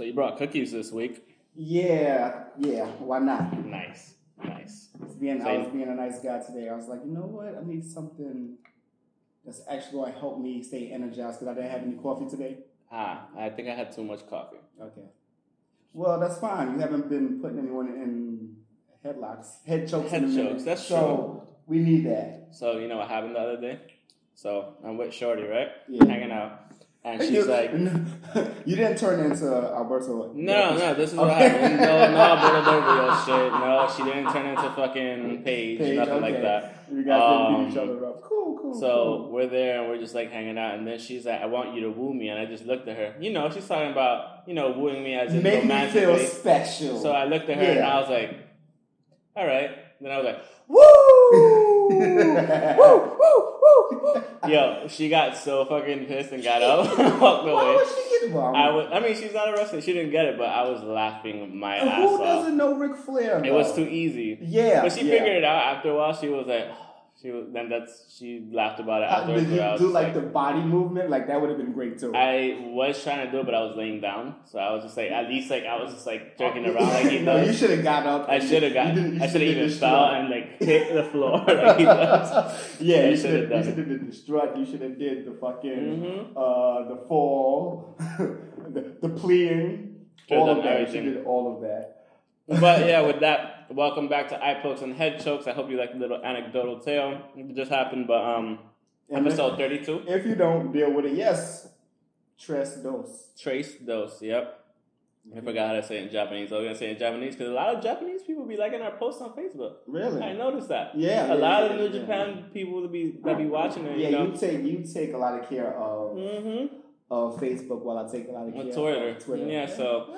So you brought cookies this week. Yeah, yeah. Why not? Nice, nice. Being, I was being a nice guy today. I was like, you know what? I need something that's actually going to help me stay energized because I didn't have any coffee today. Ah, I think I had too much coffee. Okay. Well, that's fine. You haven't been putting anyone in headlocks, head chokes. Head chokes, that's so we need that. So you know what happened the other day? So I'm with Shorty, right? Yeah. Hanging out, and she's you, like, you didn't turn into Alberto. No, no, this is what Okay. happened. No, no Alberto Del Rio shit. No, she didn't turn into fucking Paige, Paige, nothing like that. You guys didn't Um, beat each other up. Cool, cool. So cool. we're there and we're just like hanging out, and then she's like, "I want you to woo me," and I just looked at her. You know, she's talking about you know wooing me as in make me feel special. So I looked at her and I was like, "All right." Then I was like, woo, "Woo, woo, woo, woo." Yo, she got so fucking pissed and got up and walked Why away. would she I was, I mean, she's not a wrestler. She didn't get it, but I was laughing my Who ass off. Who doesn't know Ric Flair? It was too easy. Yeah, But she yeah. figured it out after a while. She was like, she was then that's she laughed about it How- afterwards. Did you do just like the body movement? Like that would have been great too. I was trying to do it, but I was laying down, so I was just like, at least like I was just like jerking around like he no, you should have got up. I should have got. You you I should have even fell and like hit the floor like he does. yeah, you should have done You should have did the strut. You should have did the fucking Mhm. uh the fall, the, the pleading, all of that. You everything. did all of that. But yeah, with that, welcome back to eye pokes and head chokes. I hope you like the little anecdotal tale it just happened. But um, And if- episode thirty-two, If you don't deal with it, yes, tres dos. trace dose. Yep. I forgot how to say it in Japanese. I was gonna say it in Japanese because a lot of Japanese people be liking our posts on Facebook. Really? I noticed that. Yeah, a yeah, lot yeah, of New yeah. Japan people that be that be watching it. Yeah, you know. you take you take a lot of care of mm-hmm. of Facebook, while I take a lot of care Twitter. of Twitter. Yeah, so-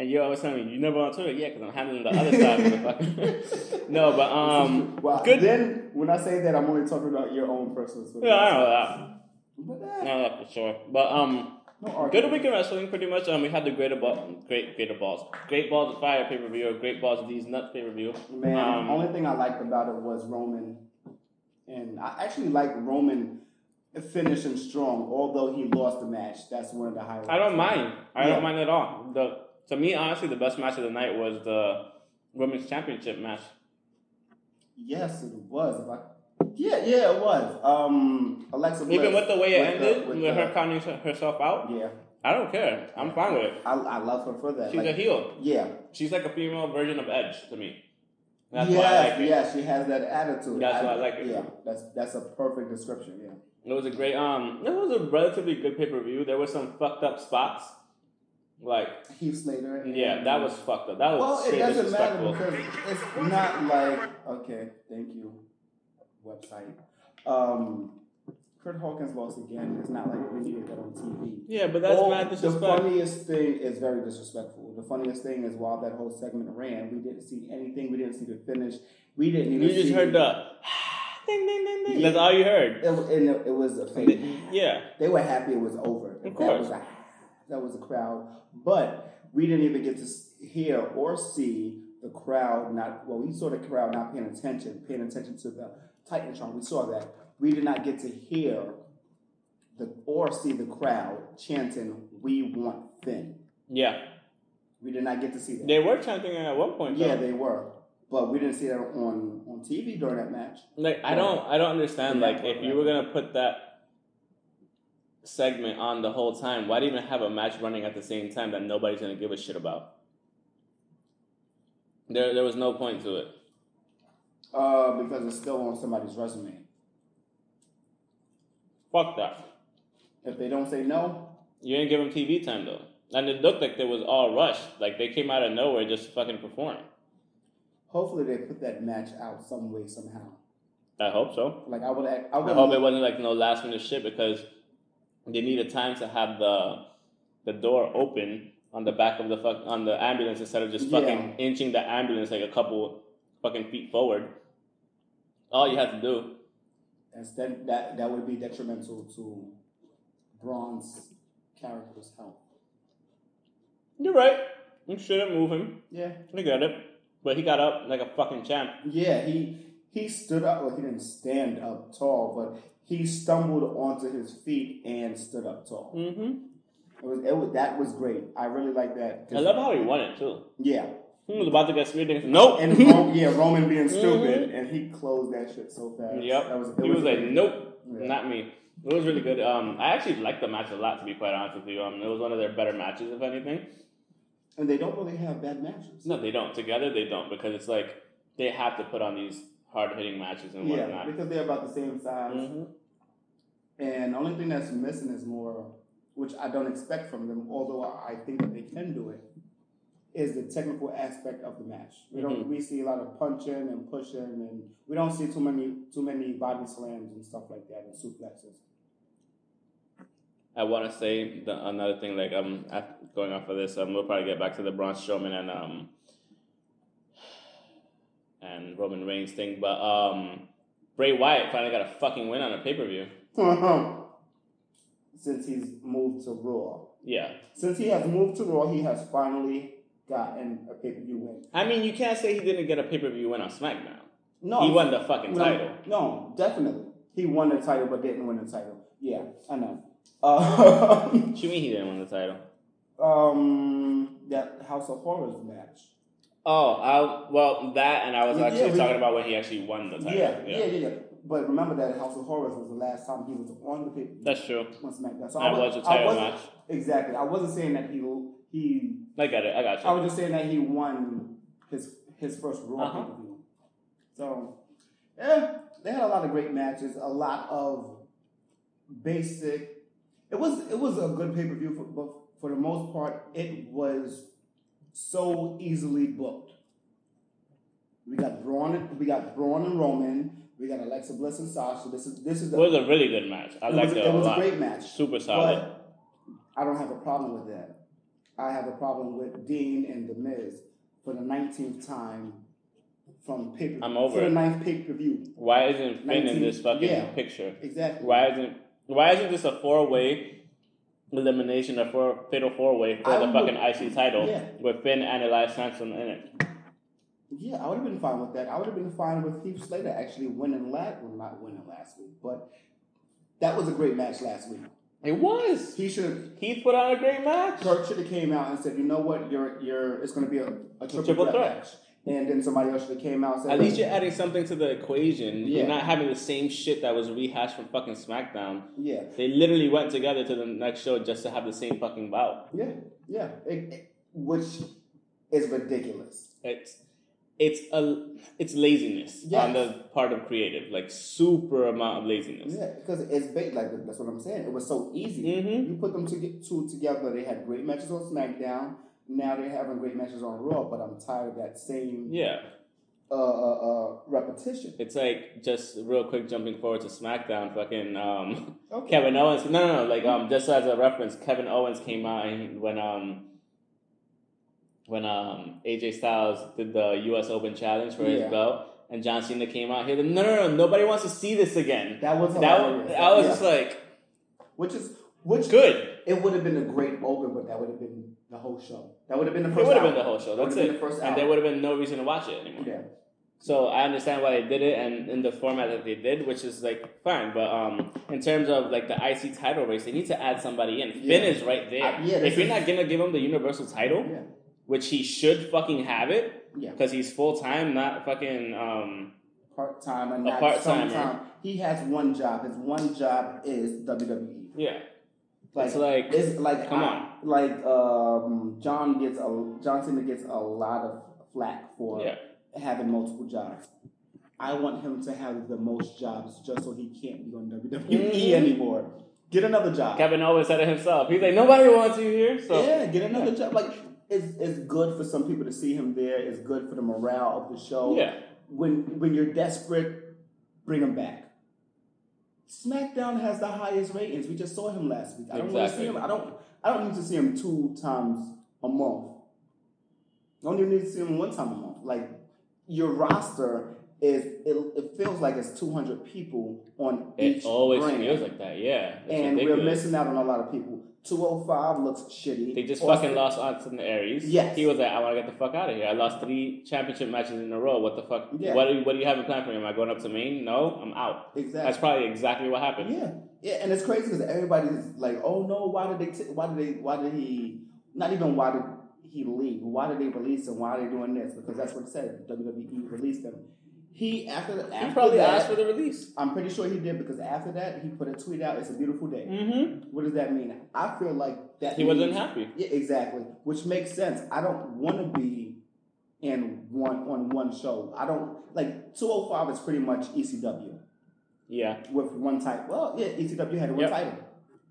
And you always tell me you never on Twitter. Yeah, because I'm handling the other side of the fucking. no, but um, well, good. Then when I say that, I'm only talking about your own personal. Twitter. Yeah, I know that. But, I eh, know that for sure. But um, no good week in wrestling, pretty much. Um, we had the greater ball, great greater balls, great balls of fire pay per view, or great balls of these nuts pay per view. Man, Um, the only thing I liked about it was Roman, and I actually like Roman finishing strong. Although he lost the match, that's one of the highlights. I don't mind. I Yeah. don't mind at all. The to me, honestly, the best match of the night was the women's championship match. Yes, it was. I, yeah, yeah, it was. Um, Alexa Bliss. Even with the way it with the- ended, with, with her the- counting herself out, Yeah, I don't care. I'm fine with it. I, I love her for that. She's a heel. yeah, She's like a female version of Edge to me. That's yes, why I like it. yeah, she has that attitude. That's why I like it. Yeah, that's that's a perfect description. Yeah. It was a great um it was a relatively good pay per view. There were some fucked up spots. Like Heath Slater. and- yeah, that was fucked up. That was Well, it doesn't matter disrespectful. because it's not like okay, thank you, website. Um, Curt Hawkins lost again. It's not like we needed that on TV. Yeah, but that's All- mad the funniest thing is very disrespectful. The funniest thing is while that whole segment ran, we didn't see anything. We didn't see the finish. We didn't even. You just see, heard the ding ding ding ding. Yeah. That's all you heard. It, and it, it was a fake. Yeah. They were happy it was over. Of course. That was a crowd, but we didn't even get to hear or see the crowd. Not well, we saw the crowd not paying attention, paying attention to the Titantron. We saw that. We did not get to hear the or see the crowd chanting, "We want Finn." Yeah. We did not get to see that. They were chanting at one point though. yeah, they were, but we didn't see that on on TV during that match. Like I don't I don't understand like if you were gonna put that segment on the whole time, why do you even have a match running at the same time that nobody's gonna give a shit about? There there was no point to it. Uh, because it's still on somebody's resume. Fuck that. If they don't say no, You didn't give them TV time though. And it looked like they was all rushed. Like they came out of nowhere just to fucking perform. hopefully they put that match out some way somehow. I hope so. Like I would, I I would hope it wasn't like no last minute shit because they needed time to have the the door open on the back of the fuck on the ambulance instead of just fucking inching the ambulance like a couple fucking feet forward. All you had to do. That's that, that that would be detrimental to Braun's character's health. You're right. You shouldn't move him. Yeah, I get it. But he got up like a fucking champ. yeah. He he stood up. Well, he didn't stand up tall, but he stumbled onto his feet and stood up tall. Mm-hmm. It was, it was that was great. I really like that. I love how he won it too. Yeah, He was about to get speared. niggas- Nope. and Ro- yeah, Roman being stupid, and he closed that shit so fast. Mm-hmm. Yep. that was, it he was, like, great. nope, Yeah. not me. It was really good. Um, I actually liked the match a lot, to be quite honest with you. Um, it was one of their better matches, if anything. and they don't really have bad matches. No, they don't. Together, they don't because it's like they have to put on these hard hitting matches and Yeah, because they're about the same size. Mhm. And the only thing that's missing is more, which I don't expect from them, although I think that they can do it, is the technical aspect of the match. We don't we see a lot of punching and pushing, and we don't see too many too many body slams and stuff like that and suplexes. I want to say the, another thing, like um, af- going off of this, um, we'll probably get back to the Braun Strowman and um, and Roman Reigns thing, but um, Bray Wyatt finally got a fucking win on a pay per view. Since he's moved to Raw, Yeah, since he has moved to Raw, he has finally gotten a pay per view win. I mean, you can't say he didn't get a pay per view win on SmackDown. No, He won the fucking no, title. No, definitely, he won the title but didn't win the title. Yeah, I know. Uh, What you mean he didn't win the title? um, that House of Horrors match. Oh, I, well, that and I was Yeah, actually we- talking about when he actually won the title. Yeah, yeah, yeah, yeah. But remember that House of Horrors was the last time he was on the pay That's true. on SmackDown. So That I was a I title match. Exactly. I wasn't saying that he he. I got it. I got you. I was just saying that he won his his first Raw Uh-huh. So, yeah, they had a lot of great matches. A lot of basic. It was it was a good pay per view, for, but for the most part, it was so easily booked. We got Braun. We got Braun and Roman. We got Alexa Bliss and Sasha. This is this is it the. was a really good match. I liked it liked was, it, it a was a great match. Super solid. But I don't have a problem with that. I have a problem with Dean and The Miz for the 19th time from pay I'm over for the it. ninth pay per view. Why isn't Finn in this fucking yeah. picture? Exactly. Why isn't Why isn't this a four way elimination or four fatal four way for I the would- fucking IC title yeah. with Finn and Elias Samson in it? Yeah, I would have been fine with that. I would have been fine with Heath Slater actually winning last, well, not winning last week, but that was a great match last week. It was. He should. Heath put on a great match. Kurt should have came out and said, "You know what? You're you're. It's going to be a, a triple, triple threat, threat. match." And then somebody else should have came out and said, At least you're adding something to the equation. Yeah. You're not having the same shit that was rehashed from fucking SmackDown. "Yeah, They literally went together to the next show just to have the same fucking bout. yeah, yeah," it, it- which is ridiculous. It's it's a it's laziness Yes. on the part of creative, like super amount of laziness. Yeah, because it's big. Like that's what I'm saying. It was so easy. Mhm. You put them to two together. They had great matches on SmackDown. Now they're having great matches on Raw. But I'm tired of that same Yeah, uh, uh, uh, repetition. it's like just real quick jumping forward to SmackDown. Fucking um, Okay. Kevin Owens. No, no, no. Like um, just as a reference, Kevin Owens came out and when um. When um AJ Styles did the U.S. Open challenge for Yeah. his belt, and John Cena came out here, no, no, no, nobody wants to see this again. That was That hilarious. was, I was Yeah. just like, which is which good. It would have been a great open, but that would have been the whole show. That would have been the first. It would have been the whole show. That That's would've it. been the first and there would have been no reason to watch it anymore. Yeah. So I understand why they did it and in the format that they did, which is like fine. But um, in terms of like the IC title race, they need to add somebody in. Finn is right there. I- yeah, if you're is- not gonna give him the Universal title, Yeah. Which he should fucking have it, Yeah. because he's full time, not fucking um. Part time and not part-timer. sometime. He has one job. His one job is WWE. Yeah, Like It's like, it's like come I- like um, John gets a John Cena gets a lot of flack for Yeah. having multiple jobs. I want him to have the most jobs just so he can't be on WWE Mhm. anymore. Get another job. Kevin always said it himself. He's like, nobody wants you here. So yeah, get another job. Like it's it's good for some people to see him there. It's good for the morale of the show. yeah, When when you're desperate, bring him back. SmackDown has the highest ratings. We just saw him last week. I don't want to see him. I don't. I don't need to see him two times a month. I don't even need to see him one time a month. Like your roster is, it, it feels like it's two hundred people on it each always brand, feels like that. Yeah, and ridiculous. we're missing out on a lot of people. Two hundred five looks shitty. They just Austin- fucking lost Austin Aries. Yes. He was like, I want to get the fuck out of here. I lost three championship matches in a row. What the fuck? Yeah. What, do you, what do you have in plan for me? Am I going up to Maine? No, I'm out. Exactly. That's probably exactly what happened. Yeah, Yeah, and it's crazy because everybody's like, "Oh no, why did they? T- why did they? Why did he? Not even why did he leave? Why did they release him? Why are they doing this? Because that's what it said. WWE released him. He after the, after He probably that, asked for the release. I'm pretty sure he did because after that he put a tweet out. It's a beautiful day. Mm-hmm. What does that mean? I feel like that He wasn't happy. Yeah, exactly. Which makes sense. I don't want to be in one on one show. I don't like 205 is pretty much ECW Yeah. with one title. Well, yeah, ECW had one Yep. title.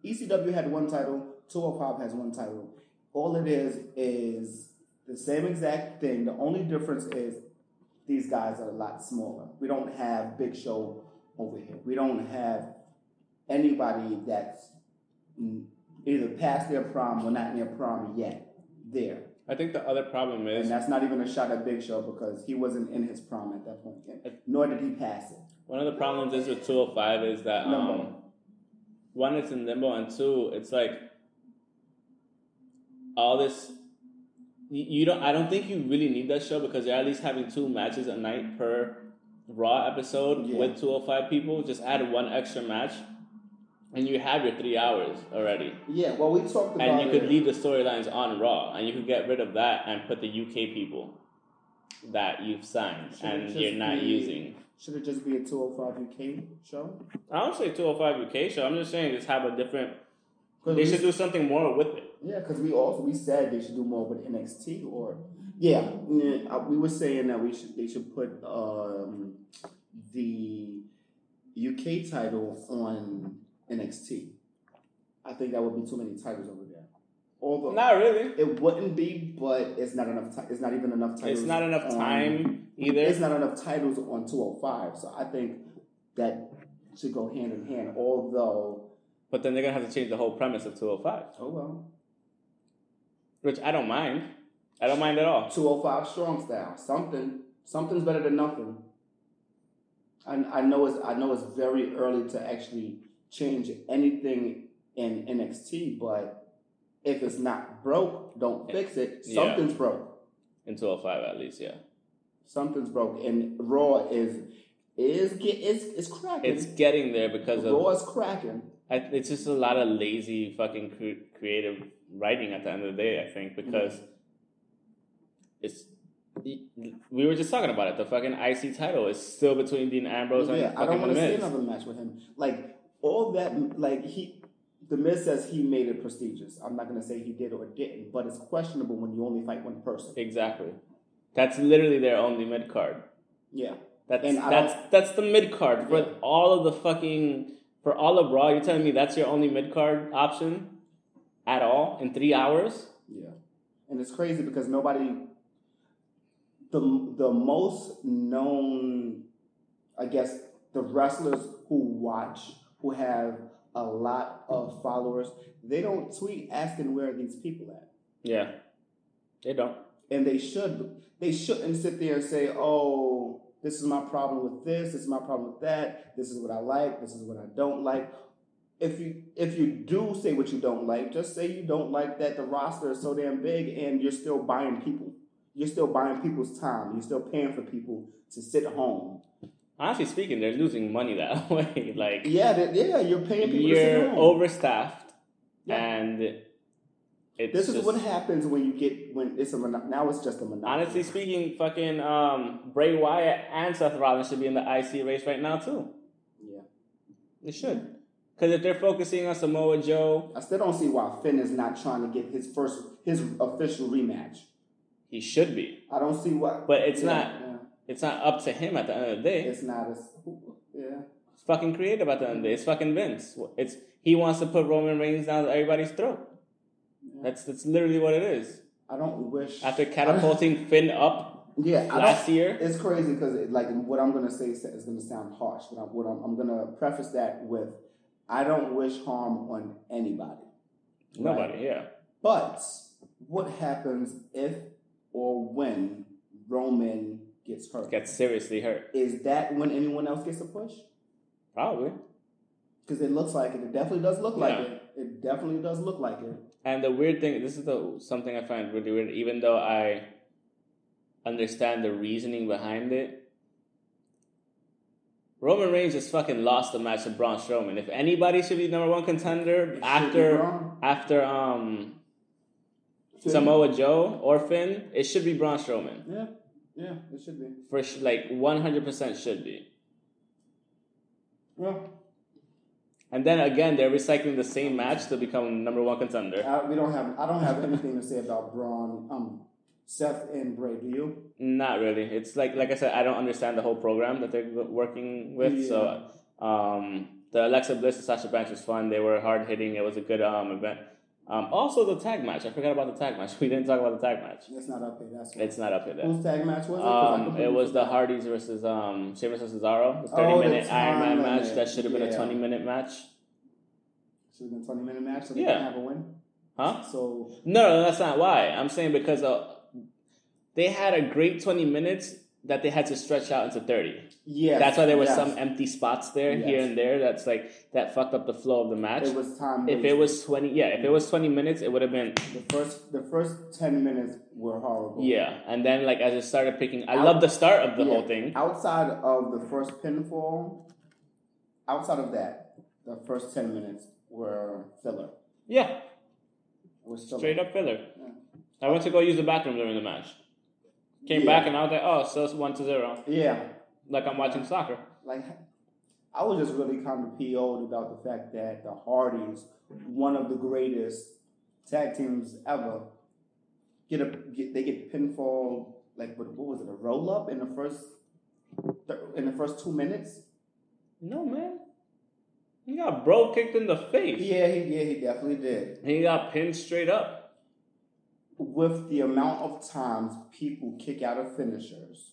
ECW had one title. 205 has one title. All it is is the same exact thing. The only difference is these guys are a lot smaller. We don't have Big Show over here. We don't have anybody that's either past their prime or not near prime yet. There. I think the other problem is And that's not even a shot at Big Show because he wasn't in his prime at that point. Nor did he pass it. one of the problems is with 205 is that um, one, it's in limbo, and two, it's like all this. You don't. I don't think you really need that show because they're at least having two matches a night per Raw episode Yeah. with 205 people. Just add one extra match, and you have your three hours already. Yeah, well, we talked about And you could it. leave the storylines on Raw, and you could get rid of that and put the UK people that you've signed Should and you're not be- using. Should it just be a 205 UK show? I don't say 205 UK show. I'm just saying just have a different. They should do something more with it. Yeah, because we also we said they should do more with NXT or yeah, uh, we were saying that we should they should put um, the UK title on NXT. I think that would be too many titles over there. Although Not really. it wouldn't be, but it's not enough. Ti- it's not even enough titles. It's not enough on- time either. It's not enough titles on 205, so I think that should go hand in hand. Although, But then they're gonna have to change the whole premise of 205, oh well, which I don't mind. I don't mind at all. 205 strong style. Something something's better than nothing. I, I know it's I know it's very early to actually change anything in NXT, but if it's not broke, don't fix it. Yeah. Something's broke. In 205 at least, yeah. Something's broke, and Raw is is get it's it's cracking. It's getting there because of. Raw is cracking. I, it's just a lot of lazy fucking cre- creative writing at the end of the day. I think mm-hmm. because it's. We were just talking about it. The fucking IC title is still between Dean Ambrose and Yeah, I don't want to see another match with him. Like all that, like he, the Miz says he made it prestigious. I'm not gonna say he did or didn't, but it's questionable when you only fight one person. Exactly. That's literally their only mid card. Yeah, That's And that's that's the mid card for Yeah. all of the fucking for all of Raw. You're telling me that's your only mid card option at all in three hours? yeah, and it's crazy because nobody. The the most known, I guess, the wrestlers who watch who have a lot of followers, they don't tweet asking where these people at. Yeah, they don't. and they should they shouldn't sit there and say, "Oh, this is my problem with this. This is my problem with that. This is what I like. This is what I don't like." If you if you do say what you don't like, just say you don't like that the roster is so damn big and you're still buying people. You're still buying people's time. You're still paying for people to sit home. Honestly speaking, they're losing money that way. like Yeah, yeah, you're paying people to sit you're overstaffed, Yeah. and it's this is just- what happens when you get when it's a now it's just a monopoly. Honestly speaking, fucking um, Bray Wyatt and Seth Rollins should be in the IC race right now too. yeah. They should, because if they're focusing on Samoa Joe, I still don't see why Finn is not trying to get his first his official rematch. he should be. I don't see why. But it's Yeah, not. yeah. It's not up to him at the end of the day. It's not as yeah. It's fucking creative at the end of the day. It's fucking Vince. It's he wants to put Roman Reigns down everybody's throat. That's that's literally what it is. I don't wish After catapulting Finn up Yeah, I last year, it's crazy because it, like what I'm gonna say is gonna sound harsh, but I'm, what I'm, I'm gonna preface that with I don't wish harm on anybody. nobody. Right? Yeah, But what happens if or when Roman gets hurt? gets seriously hurt. Is that when anyone else gets a push? Probably. Because it looks like it. It definitely does look like Yeah. it. It definitely does look like it. And the weird thing, this is the something I find really weird. Even though I understand the reasoning behind it, Roman Reigns just fucking lost the match to Braun Strowman. If anybody should be number one contender after after um Finn? Samoa Joe or Finn, it should be Braun Strowman. Yeah, yeah, it should be. For like one hundred percent should be. Well, And then again, they're recycling the same match to become number one contender. I, we don't have. I don't have anything to say about Braun, um, Seth and Bray. Do you? Not really. It's like like I said, I don't understand the whole program that they're working with. So um, the Alexa Bliss and Sasha Banks was fun. They were hard hitting. It was a good um, event. Um, also, the tag match. I forgot about the tag match. We didn't talk about the tag match. It's not up here. That's why. It's not up here. There. Whose tag match was it? Um, it was the. Hardys versus um, Sheamus and Cesaro, the Oh, thirty the minute Iron Man time match. That should have been a twenty minute match. Should have been twenty minute match, so they Yeah. can have a win. Huh? So No, no, that's not why. I'm saying because uh, they had a great 20 minutes that they had to stretch out into 30. yeah, That's why there were yes. some empty spots there, Yes. here and there. That's like, that fucked up the flow of the match. It was time. if it was 20, yeah, if it was 20 minutes, it would have been, the first, the first ten minutes were horrible. yeah. And then, like, as it started picking, I love the start of the Yeah. whole thing. Outside of the first pinfall, outside of that, the first ten minutes were filler. Yeah, It was filler. straight up filler. Yeah. I went to go use the bathroom during the match. Came Yeah. back and I was like, oh, so it's 1 to 0. Yeah, Like I'm watching soccer. like I was just really kind of PO'd about the fact that the Hardys, one of the greatest tag teams ever, get a get, they get pinfall like what, what was it a roll up in the first in the first two minutes? No, man. He got bro kicked in the face. Yeah, he yeah he definitely did. He got pinned straight up. With the amount of times people kick out of finishers,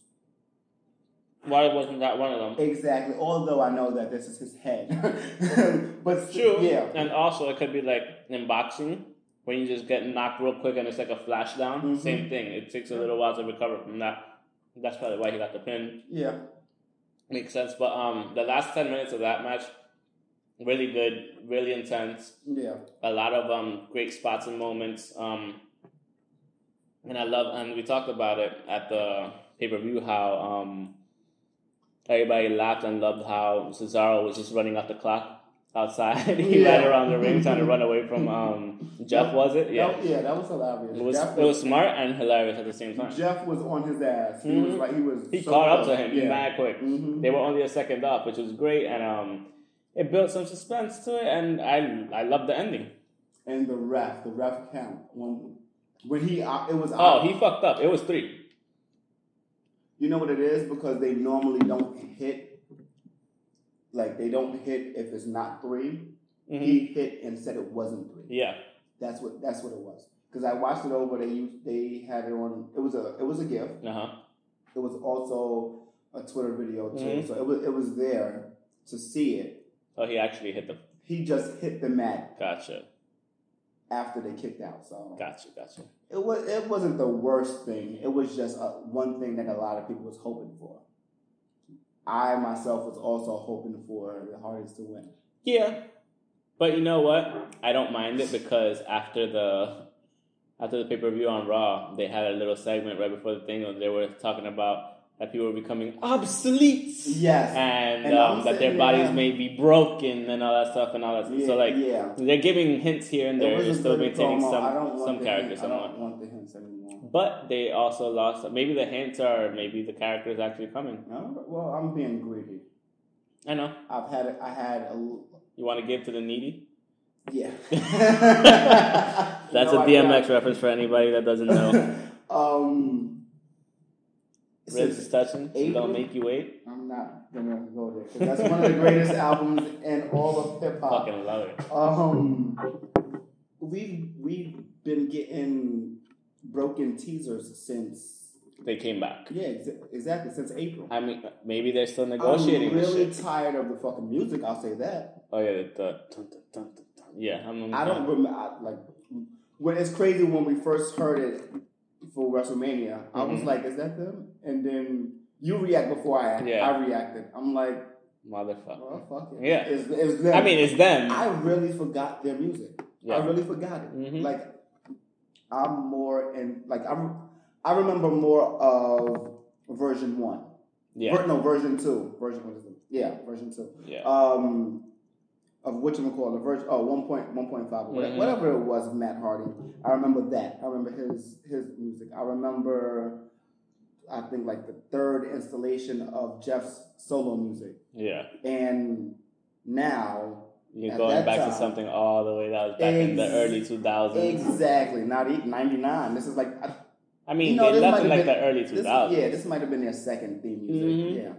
Why wasn't that one of them? exactly. Although I know that this is his head, but True. yeah, And also, it could be like in boxing, when you just get knocked real quick and it's like a flash down. Mhm. Same thing. It takes a little while to recover from that. That's probably why he got the pin. yeah. Makes sense. But um, the last ten minutes of that match, really good, really intense. Yeah, A lot of um great spots and moments. Um, and I love, and we talked about it at the pay per view how um everybody laughed and loved how Cesaro was just running out the clock outside. he Yeah. ran around the ring trying to run away from um Jeff. Was it? Yeah. That- yeah, that was hilarious. It was Jeff it was smart and hilarious at the same time. Jeff was on his ass. He was Mhm. like he was. He so caught up to him Yeah. mad quick. Mhm. They were only a second up, which was great, and um, it built some suspense to it, and I I love the ending. And the ref, the ref count when when he uh, it was. Oh, he fucked up. It was three. You know what it is because they normally don't hit. Like they don't hit if it's not 3 Mhm. He hit and said it wasn't three. Yeah. That's what that's what it was. Because I watched it over. They used they had it on. It was a it was a gift. Uh huh. It was also a Twitter video too. Mhm. So it was it was there to see it. Oh, he actually hit the. He just hit the mat Gotcha. After they kicked out. So Gotcha. Gotcha. it was it wasn't the worst thing. It was just uh one thing that a lot of people was hoping for. I myself was also hoping for the Hardys to win. Yeah. But you know what? I don't mind it because after the after the pay per view on Raw, they had a little segment right before the thing where they were talking about that people are becoming obsolete. Yes. And, And um, that their bodies there- may be broken and all that stuff and all that stuff. Yeah, so like yeah. they're giving hints here and there. They're still maintaining promo. I don't some some characters somewhat. don't want the hints anymore. But they also lost. Maybe the hints are maybe the characters actually coming. No, well, I'm being greedy. I know. I've had. I had a You want to give to the needy? yeah. That's No, a DMX reference for anybody that doesn't know. um, Touching. She April? gonna make you wait. I'm not gonna go there 'cause that's one of the greatest albums in all of hip hop. Fucking love it. Um, we we've been getting broken teasers since They came back. yeah ex- exactly since April. I mean, maybe they're still negotiating I'm really tired of the fucking music. I'll say that. Oh yeah, the, dun, dun, dun, dun, dun. yeah. I'm, I don't remember like when it's crazy when we first heard it for WrestleMania. I was Mhm. like, "Is that them?" And then you react before I Yeah. I reacted. I'm like, motherfucker. "Well, fuck it." Yeah. it's, it's them. I mean, it's them. I really forgot their music. Yeah. I really forgot it. Mhm. Like I'm more in like I'm I remember more of version one. Yeah. Ver- no, version two. Version it? Yeah, version two. Yeah. Um, of what you call the version. Oh, 1.1.5, whatever, Mhm. whatever it was Matt Hardy. I remember that. I remember his his music. I remember. I think like the third installation of Jeff's solo music, yeah. and now You're going back to something all the way that was back in the early 2000s. exactly not e- 99. This is like I, I mean, You know, they left in like been- the early this, 2000s. yeah, this might have been their second theme music. Mhm. Yeah,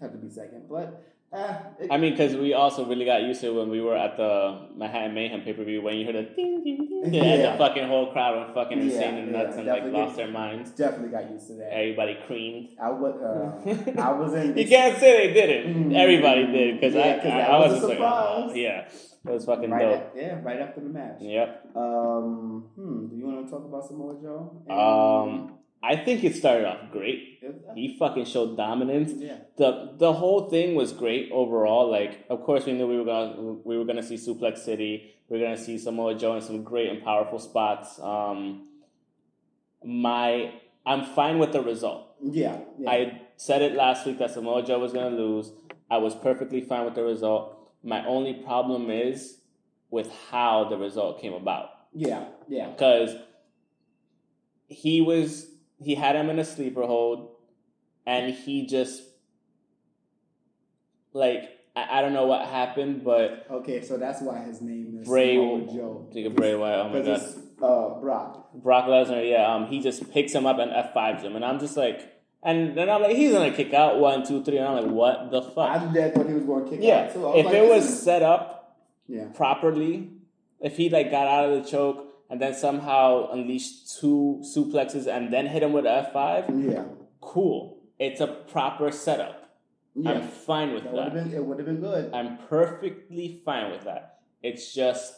had to be second, but uh, it, I mean, because we also really got used to it when we were at the Manhattan Mayhem pay per view when you heard a ding ding ding, and Yeah. the fucking whole crowd went fucking Yeah, insane and yeah, nuts and like lost their minds. definitely got used to that. Everybody creamed. I would. Uh, I was in. you can't say they didn't. Mm. Everybody did because Yeah, I, 'cause I, I was was a just like, oh, yeah, it was fucking right dope. at- yeah, right after the match. Yep. Um, hmm. Do you want to talk about Samoa Joe? And- Um, I think it started off great. He fucking showed dominance. yeah. the the whole thing was great overall. Like, of course, we knew we were gonna we were gonna see Suplex City. We are gonna see Samoa Joe in some great and powerful spots. Um, my I'm fine with the result. Yeah. yeah. I said it last week that Samoa Joe was gonna lose. I was perfectly fine with the result. My only problem is with how the result came about yeah. Yeah. because he was he had him in a sleeper hold and he just like I, I don't know what happened but Okay, so that's why his name is Bray- Joe. Take a Bray Wyatt, oh my God. uh, Brock. Brock Lesnar yeah um he just picks him up and F5s him and I'm just like and then I'm like he's gonna kick out one two three and I'm like what the fuck I did thought he was going to kick yeah out. I was if like, it was set up yeah. properly, if he like got out of the choke and then somehow unleash two suplexes and then hit him with an F5, Yeah. cool. It's a proper setup. I'm Yeah. fine with That that. been it would have been good. I'm perfectly fine with that. It's just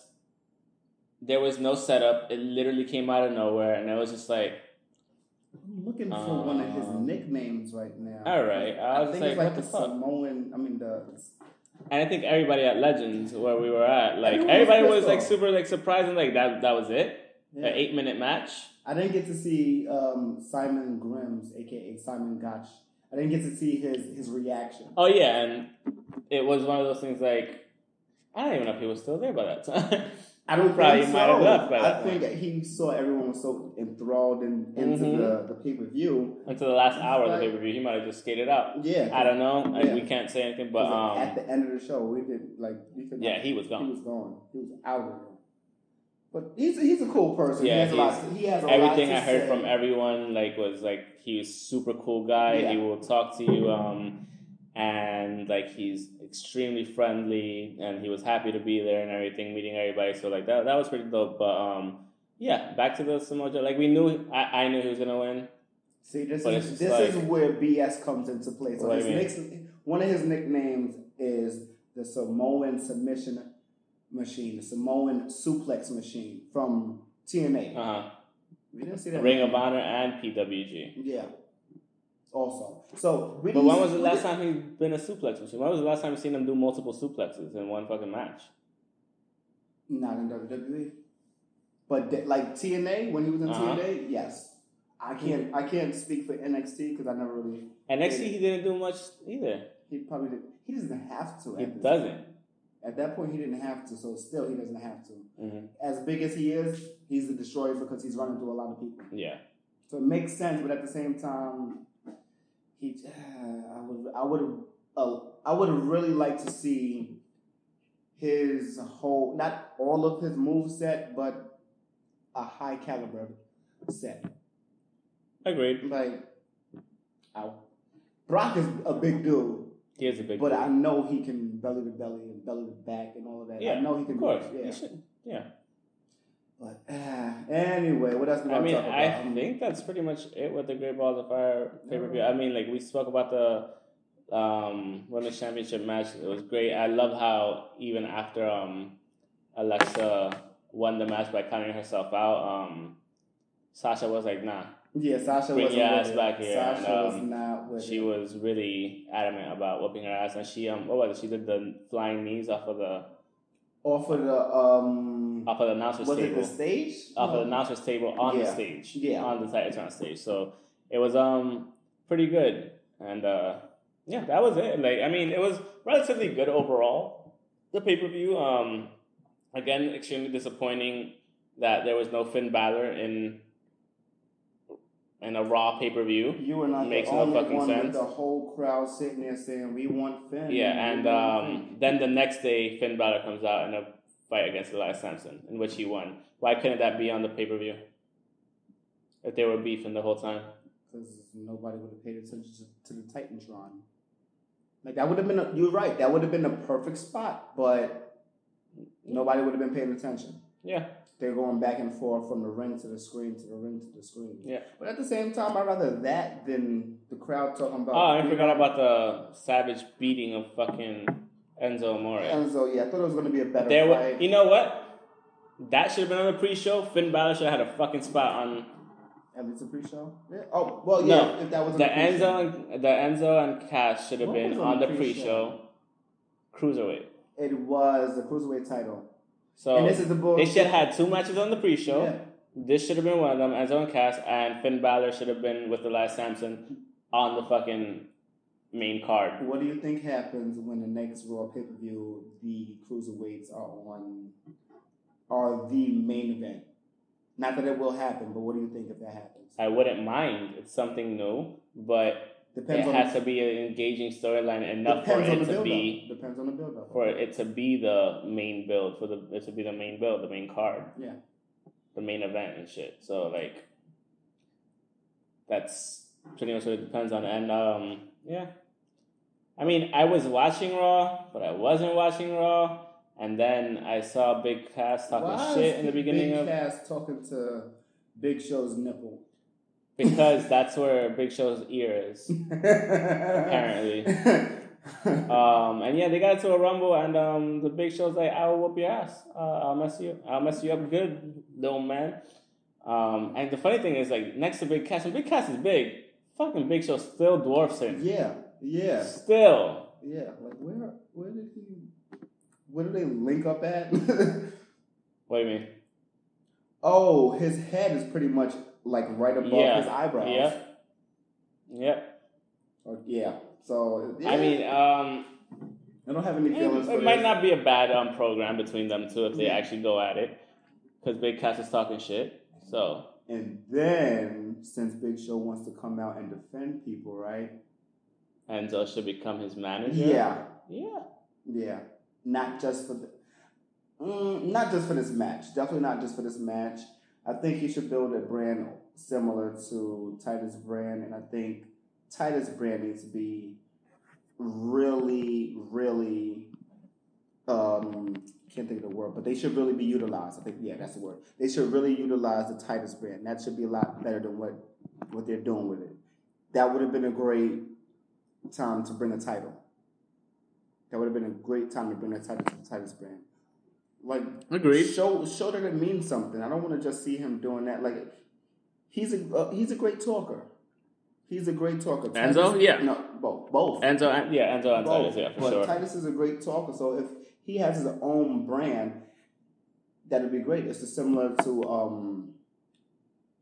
there was no setup. It literally came out of nowhere, and it was just like, I'm looking for one of his Um, nicknames right now. all right. I I was think like, it's like what the the fuck? Samoan. I mean the. And I think everybody at Legends, where we were at, like Everyone was everybody was pissed like super like surprised and like that that was it. Yeah. An eight minute match. I didn't get to see um, Simon Grims, aka Simon Gotch. I didn't get to see his his reaction. Oh yeah, and it was one of those things like I don't even know if he was still there by that time. I don't Probably think might so. have left by I that think he saw everyone was so enthralled in, into Mhm. the, the pay per view. Until the last hour of the pay per view, he might have just skated out. Yeah, I don't know. I- Yeah. we can't say anything, but at um, the end of the show, we did like we could yeah, he was gone. he was gone. He was out of there. But he's he's a cool person. Yeah, he has a lot. He has a Everything I heard say. from everyone like was like he's super cool guy. Yeah. He will talk to you, um, and like he's extremely friendly, and he was happy to be there and everything, meeting everybody. So like that that was pretty dope. But um, yeah, back to the Samoa Like we knew, I, I knew he was gonna win. See, this is this like- is where BS comes into play. So his do you mean? nick- one of his nicknames is the Samoan submission machine, the Samoan suplex machine from TNA. Uh huh. we didn't see that. Ring of Honor and PWG. Yeah. Also, so But when was the last time he's been a suplex machine? When was the last time you seen him do multiple suplexes in one fucking match? Not in WWE, but th- like TNA when he was in Uh-huh. TNA, yes. I can't I can't speak for NXT because I never really. NXT he didn't do much either. He probably did. He doesn't have to. He doesn't. point. At that point, he didn't have to. So still, he doesn't have to. hmm As big as he is, he's a destroyer because he's running through a lot of people. Yeah. So it makes sense, but at the same time, he. I would. I would. Uh, I would have really liked to see his whole, not all of his move set, but a high caliber set. Agreed. Like, ow. Brock is a big dude, He is a big. but dude. I know he can belly to belly and belly to back and all of that. Yeah, I know he can of course. do. He Yeah. should. Yeah. But uh, anyway, what else? we I mean, talk about? I think that's pretty much it with the Great Balls of Fire pay per view. I mean, like we spoke about the um, women's championship match. It was great. I love how even after um, Alexa won the match by counting herself out, um, Sasha was like, "Nah." Yeah, Sasha was your ass back here, Sasha and, was um, not with She it. was really adamant about whooping her ass, and she um, what was it? She did the flying knees off of the off of the um. Off of the announcer's Was it the stage? off of the announcer's table on the stage. Yeah. On the Titantron stage. So it was um pretty good. And uh yeah, that was it. Like, I mean, it was relatively good overall. The pay per view, um, again, extremely disappointing that there was no Finn Balor in in a Raw pay per view. You were not Makes the no only fucking one sense. with the whole crowd sitting there saying, "We want Finn." Yeah, and um, Finn." then the next day, Finn Balor comes out in a fight against Elias Samson, in which he won. Why couldn't that be on the pay per view? If they were beefing the whole time. because nobody would have paid attention to, to the Titantron. Like that would have been. A, you're right. That would have been a perfect spot, but nobody would have been paying attention. Yeah, They're going back and forth from the ring to the screen to the ring to the screen. Yeah. But at the same time, I'd rather that than the crowd talking about. Oh, I forgot about the savage beating of fucking Enzo Amore. Enzo. Yeah, I thought it was going to be a better There, fight. you know what? That should have been on the pre-show. Finn Balor should have had a fucking spot on At least a pre-show. Yeah. Oh well, yeah. No, if that was the Enzo and the Enzo and Cass should have What been on, on the the pre-show. Cruiserweight. it was the cruiserweight title. So and this is the bull. they should have had two matches on the pre-show. Yeah. This should have been one of them. Enzo and Cass and Finn Balor should have been with the Elias Samson on the fucking main card. What do you think happens when the next Raw pay per view the cruiserweights are on are the main event? Not that it will happen, but what do you think if that happens? I wouldn't mind. It's something new, but Depends it has the, to be an engaging storyline enough for it to be up. Depends on the build up. for it to be the main build for the it to be the main build, the main card. Yeah. The main event and shit. So like that's pretty much what it depends on. And um yeah. I mean I was watching Raw, but I wasn't watching Raw. And then I saw Big Cass talking Why shit in the beginning Big of Cass talking to Big Show's nipple. because that's where Big Show's ear is. Apparently. Um, and yeah, they got to a rumble, and um, the Big Show's like, "I will whoop your ass. Uh, I'll mess you. I'll mess you up good, little man." Um, and the funny thing is, like, next to Big Cass, and Big Cass is big. Fucking Big Show still dwarfs him. yeah, yeah, Still. yeah. Like where where did he where did they link up at? What do you mean? oh, his head is pretty much like right above Yeah. his eyebrows. Yep. Yep. Or- yeah. So I mean, um, I don't have any it, feelings. for it might not be a bad um program between them two if they Yeah. actually go at it, because Big Cass is talking shit. So And then, since Big Show wants to come out and defend people, right? Enzo should become his manager. Yeah, Yeah. yeah. Not just for the, mm, not just for this match. Definitely not just for this match. I think he should build a brand similar to Titus brand, and I think Titus brand needs to be really, really. Um, can't think of the word, but they should really be utilized. I think, yeah, that's the word. They should really utilize the Titus brand. That should be a lot better than what what they're doing with it. That would have been a great time to bring a title. That would have been a great time to bring a title to the Titus brand. Like Agreed. show show that it means something. I don't want to just see him doing that. Like he's a uh, he's a great talker. He's a great talker. Enzo? Titus- Yeah. No, both. Both. Enzo, yeah, Enzo and Both. Titus, yeah, for but sure. Titus is a great talker, so if he has his own brand, that'd be great. It's similar to um,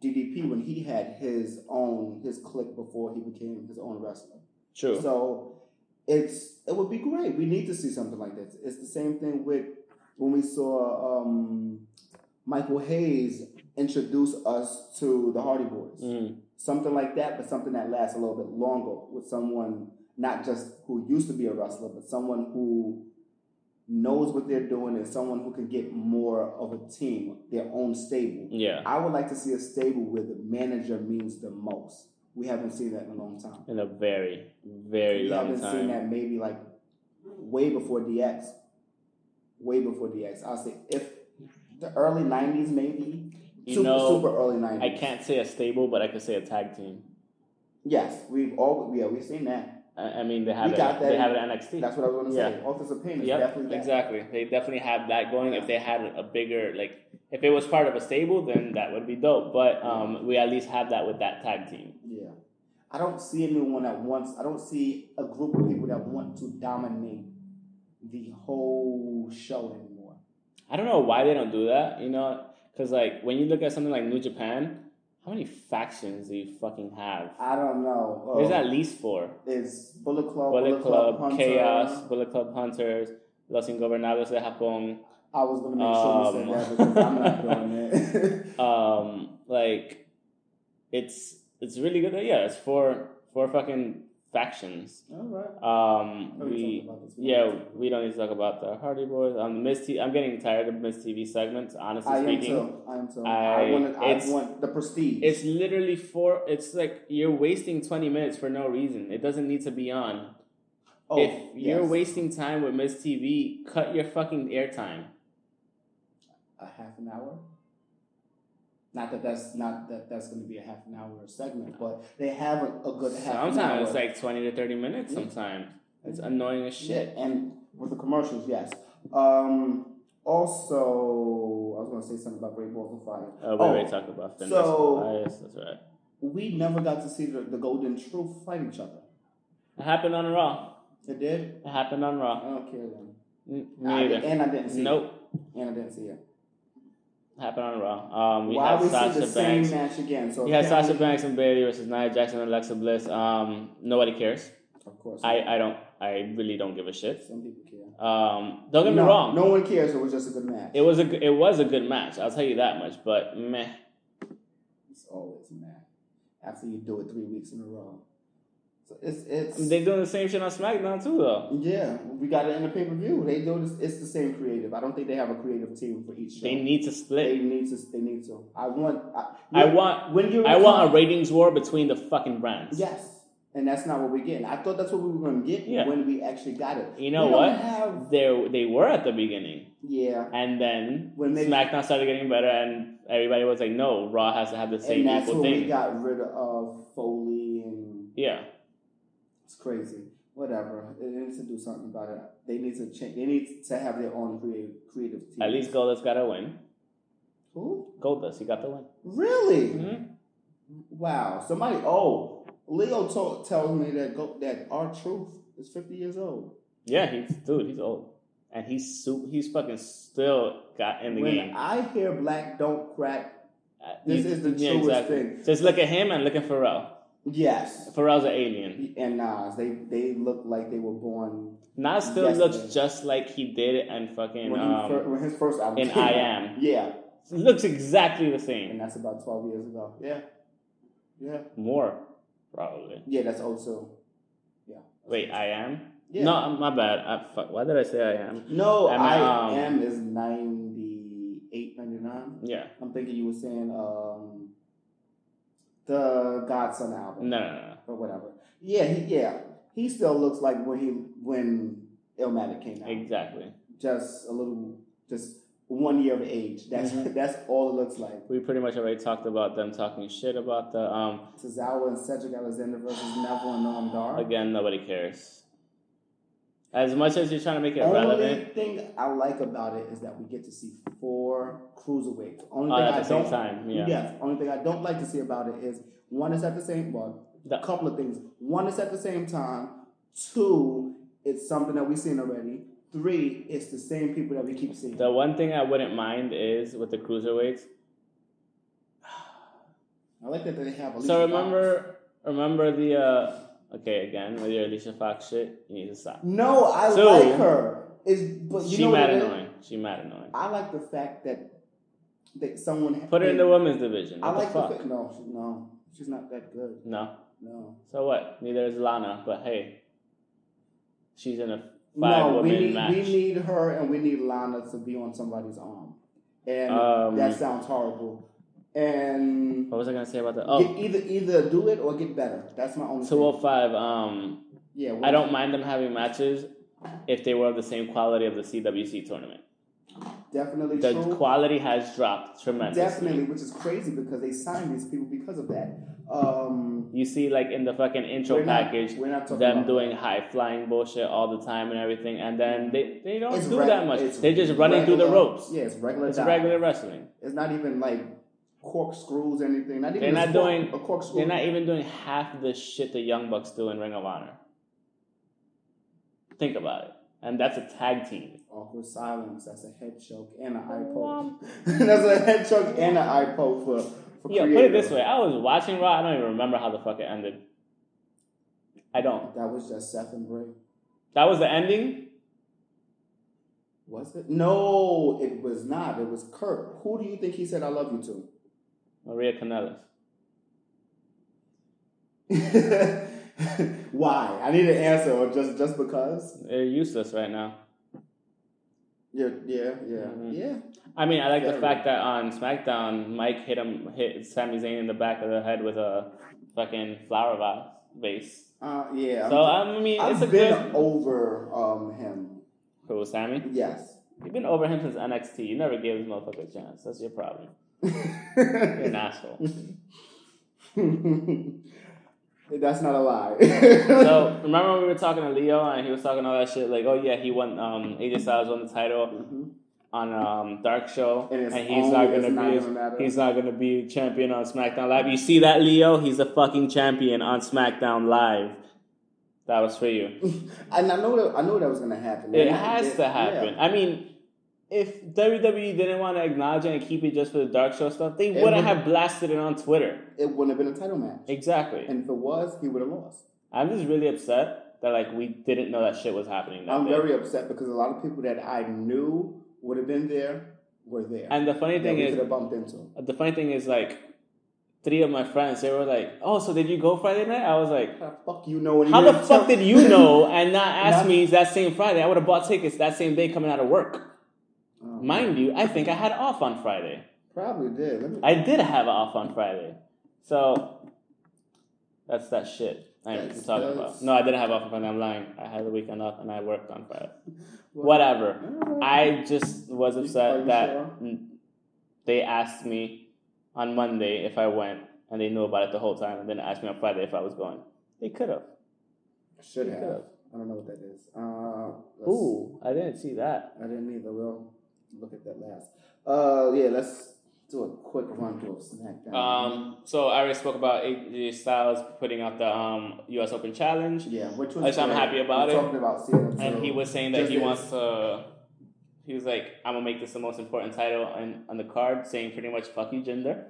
DDP when he had his own his clique before he became his own wrestler. True. So it's it would be great. We need to see something like this. It's the same thing with when we saw um, Michael Hayes introduce us to the Hardy Boys. Mm. Something like that, but something that lasts a little bit longer with someone not just who used to be a wrestler, but someone who knows what they're doing and someone who can get more of a team, their own stable. Yeah, I would like to see a stable where the manager means the most. We haven't seen that in a long time. in a very, very We long haven't seen that maybe like way before DX. Way before DX. I'll say if the early nineties maybe. You super, know, super early nineties. I can't say a stable, but I could say a tag team. Yes, we've all yeah, we've seen that. I, mean, they have We it. got that They in- have it NXT. That's what I was gonna say. Yeah. Authors of Pain is Yep, definitely that. exactly. They definitely have that going. Yeah. If they had a bigger, like, if it was part of a stable, then that would be dope. But um, we at least have that with that tag team. Yeah. I don't see anyone that wants I don't see a group of people that want to dominate the whole show anymore. I don't know why they don't do that. You know, because like when you look at something like New Japan, How many factions do you fucking have? I don't know. There's at least four. It's Bullet Club, Bullet Club, Hunter. Chaos, Bullet Club Hunters, Los Ingobernables de Japón. I was gonna make sure you Um, said that because I'm not doing it. Um, like, it's it's really good. Yeah, it's four four fucking factions. All right. Um, we talk about this. yeah we don't need to talk about the Hardy Boys. Um, Miss T- I'm getting tired of Miz TV segments. Honestly I am speaking, too. I am too. I, I- want. I want the prestige. it's literally four. It's like you're wasting 20 minutes for no reason. It doesn't need to be on. oh, if you're yes. wasting time with Miz TV, cut your fucking airtime. a half an hour. Not that that's not that that's going to be a half an hour segment, but they have a, a good half an hour. Sometimes it's like 20 to 30 minutes. Sometimes it's annoying as shit. Yeah, and with the commercials, yes. Um, also, I was going to say something about Great Balls of Fire. Oh, we already talked about Finn so- Elias. That's right. We never got to see the, the Golden Truth fight each other. It happened on Raw. It did. It happened on Raw. I don't care then. Mm, I, either. and I didn't see it. Nope. it. And I didn't see it. Happened on Raw. Um, we Why had we see Sasha the Banks. same match again? So We had Sasha Banks and Bayley versus Nia Jax and Alexa Bliss. Um, nobody cares. Of course, I, I don't. I really don't give a shit. some people care. Um, don't get me wrong. No one cares. It was just a good match. It was a it was a good match. I'll tell you that much. But meh. It's always mad after you do it three weeks in a row. So it's it's They doing the same shit on SmackDown too, though. yeah. We got it in the pay per view. They do this. It's the same creative. I don't think they have a creative team for each show. They need to split. They need to. They need to. I want. I, I want when you I want a ratings war between the fucking brands. yes, and that's not what we're getting. I thought that's what we were going to get Yeah. when we actually got it. You know what? Have, They they were at the beginning, yeah, and then When they- SmackDown started getting better, and everybody was like, "No, Raw has to have the same and that's equal when we got rid of Foley and yeah, It's crazy. Whatever. They need to do something about it. They need to change. They need to have their own creative creative team. at least Goldust got a win. Who? Goldust, he got the win. Really? hmm Wow. Somebody. Oh, Leo told, tells me that go, that R-Truth is fifty years old. Yeah, he's dude. He's old, and he's su- he's fucking still got in the when game. I hear black don't crack, Uh, this you- is the truest thing. Just look at him and look at Pharrell. Yes. Pharrell's an alien. And Nas, they they look like they were born Nas still Yesterday. looks just like he did and fucking when, um, fir- when his first album in I. Am. Yeah, looks exactly the same. and that's about twelve years ago. Yeah, yeah, More, probably. yeah. That's also. Yeah. Wait, I am. Yeah. No, my bad. I, fuck, why did I say I am? No, I I, um, am is 98, 99. Yeah. I'm thinking you were saying um, the God's Son album No, no, no. or whatever. Yeah, he, yeah, he still looks like when he when Illmatic came out. Exactly. Just a little, just one year of age. That's Mhm. that's all it looks like. We pretty much already talked about them talking shit about the um. Tozawa and Cedric Alexander versus Neville and Noam Dar. Again, nobody cares. As much as you're trying to make it relevant. The Only relevant, thing I like about it is that we get to see four cruiserweights. Only uh, thing at I the same don't time, yeah. Yes. Only thing I don't like to see about it is one is at the same well, a couple of things. One is at the same time. Two, it's something that we've seen already. Three, it's the same people that we keep seeing. The one thing I wouldn't mind is with the cruiserweights. I like that they have. So remember, remember the uh. Okay, again with your Alicia Fox shit, you need to stop. No, I Two, like her. Is but you she know mad what it is? annoying. She mad annoying. I like the fact that that someone Put her in the women's division. I like the the fuck? fa- no, she, no, she's not that good. No. No, So what? Neither is Lana, but hey, she's in a five no, we woman need match. we need her and we need Lana to be on somebody's arm, and Um, that sounds horrible. And what was I gonna say about that? get, Oh, either either do it or get better. That's my only. 205. Um, Yeah, I don't mind them having matches if they were of the same quality of the CWC tournament. definitely The true. quality has dropped tremendously. Definitely, which is crazy because they signed these people because of that. Um, You see, like in the fucking intro we're not- package, we're not talking them doing high flying bullshit all the time and everything, and then they, they don't do reg- that much. They're just running through the ropes. Yeah, it's regular. It's dive. regular wrestling. It's not even like corkscrews or anything. Not even They're not cork- doing- a corkscrew. They're not even doing half the shit the Young Bucks do in Ring of Honor. Think about it. And that's a tag team. Awkward silence. That's a head choke and an eye poke. Um, that's a head choke and an eye poke for for Yeah, put it this way: I was watching Raw. I don't even remember how the fuck it ended. I don't. That was just Seth and Bray. That was the ending. Was it? No, it was not. It was Kurt. Who do you think he said "I love you" Maria Kanellis. to? Why? I need an answer, or just just because? They're useless right now. Yeah, yeah, yeah, Mhm. yeah. I mean, I like the Very. fact that on SmackDown, Mike hit him, hit Sami Zayn in the back of the head with a fucking flower vase. Uh, yeah. So I mean, it's a I've been good. over um him. Who Sami? Yes. You've been over him since NXT. You never gave this motherfucker a chance. That's your problem. You're an asshole. That's not a lie. so remember when we were talking to Leo and he was talking all that shit like, oh yeah, he won. Um, AJ Styles won the title Mhm. on um Dark Show, And and, he's not gonna not be gonna he's not gonna be champion on SmackDown Live. You see that, Leo? He's a fucking champion on SmackDown Live. That was for you. and I know that I know that was gonna happen. It And has it- to happen. yeah. I mean, if WWE didn't want to acknowledge it and keep it just for the Dark Show stuff, they It wouldn't have blasted it on Twitter. It wouldn't have been a title match. Exactly. And if it was, he would have lost. I'm just really upset that like we didn't know that shit was happening. I'm day. very upset because a lot of people that I knew would have been there were there. And the funny thing is, bumped into. the funny thing is like. Three of my friends, they were like, "Oh, so did you go Friday night?" I was like, How the fuck you know? When How the fuck did you know and not ask Not- me that same Friday? I would have bought tickets that same day coming out of work. Oh, Mind you, I think I had off on Friday. Probably did. Let me, I did have off on Friday. So that's that shit I'm That's- talking that's- about. No, I didn't have off on Friday. I'm lying. I had the weekend off and I worked on Friday. Well, Whatever. I just was upset that sure? they asked me on Monday if I went and they knew about it the whole time and then asked me on Friday if I was going. They could have. should you have. could've. I don't know what that is. Uh, Ooh, I didn't see that. I didn't either. We'll look at that last. Uh, yeah, let's do a quick run through of SmackDown. Um, so I already spoke about AJ Styles putting out the um, U.S. Open Challenge, yeah, which was which I'm happy about it. Talking about Cena and he was saying that Just he this. wants to. He was like, "I'm gonna make this the most important title on, on the card," saying pretty much "fuck you, Jinder,"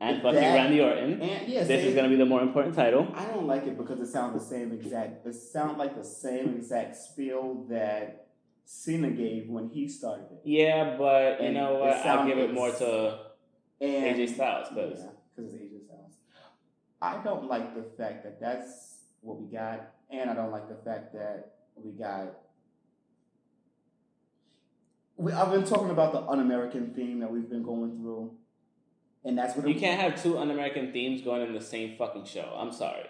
and "fuck you, That- Randy Orton." And yeah, This same- is gonna be the more important title. I don't like it because it sounds the same exact. It sounds like the same exact spiel that Cena gave when he started it. Yeah, but you And know what? I give it more to And AJ Styles because because it's AJ Styles. I don't like the fact that that's what we got, and I don't like the fact that we got. We, I've been talking about the un-American theme that we've been going through, and that's what you can't have two un-American themes going in the same fucking show. I'm sorry,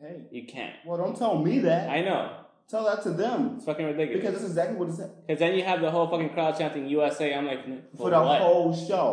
Hey, you can't. well, don't tell me that. I know tell that to them it's fucking ridiculous. because that's exactly what it's Because then you have the whole fucking crowd chanting USA. I'm like, for for the what? whole show.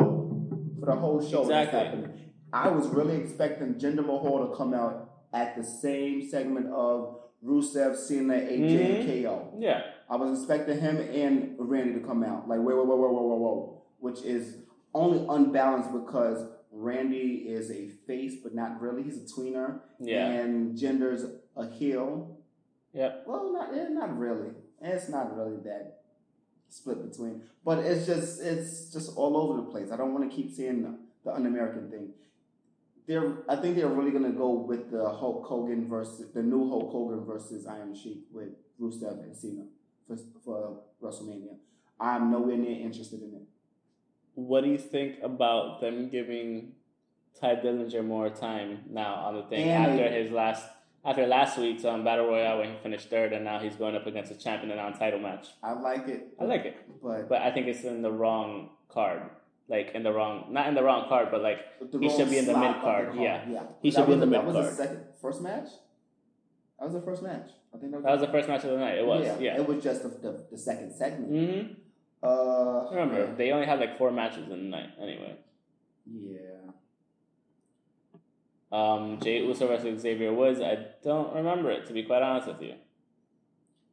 For the whole show, Exactly. I was really expecting Jinder Mahal to come out at the same segment of Rusev, Cena, AJ, and mm-hmm. KO. Yeah, I was expecting him and Randy to come out. Like, whoa, whoa, whoa, whoa, whoa, whoa, whoa. Which is only unbalanced because Randy is a face, but not really. He's a tweener. yeah, And Jinder's a heel. Yep. Well, not, eh, not really. It's not really that split between. But it's just it's just all over the place. I don't want to keep seeing the, the un-American thing. They're, I think they're really gonna go with the Hulk Hogan versus the new Hulk Hogan versus Iron Sheik with Rusev and Cena for, for WrestleMania. I'm nowhere near interested in it. What do you think about them giving Tye Dillinger more time now on the thing And after they- his last after last week's um, battle royale when he finished third and now he's going up against a champion in a non-title match? I like it. I like it, but, but I think it's in the wrong card. Like in the wrong, not in the wrong card, but like he should be in the mid-card, the yeah. yeah. He That should be in was the mid card. That was the second first match. That was the first match. I think that was, that was the first match of the night. It was, yeah. It was just the, the, the second segment. hmm Uh, Remember, they only had like four matches in the night anyway. Yeah. Um, Jey Uso versus Xavier Woods. I don't remember it to be quite honest with you.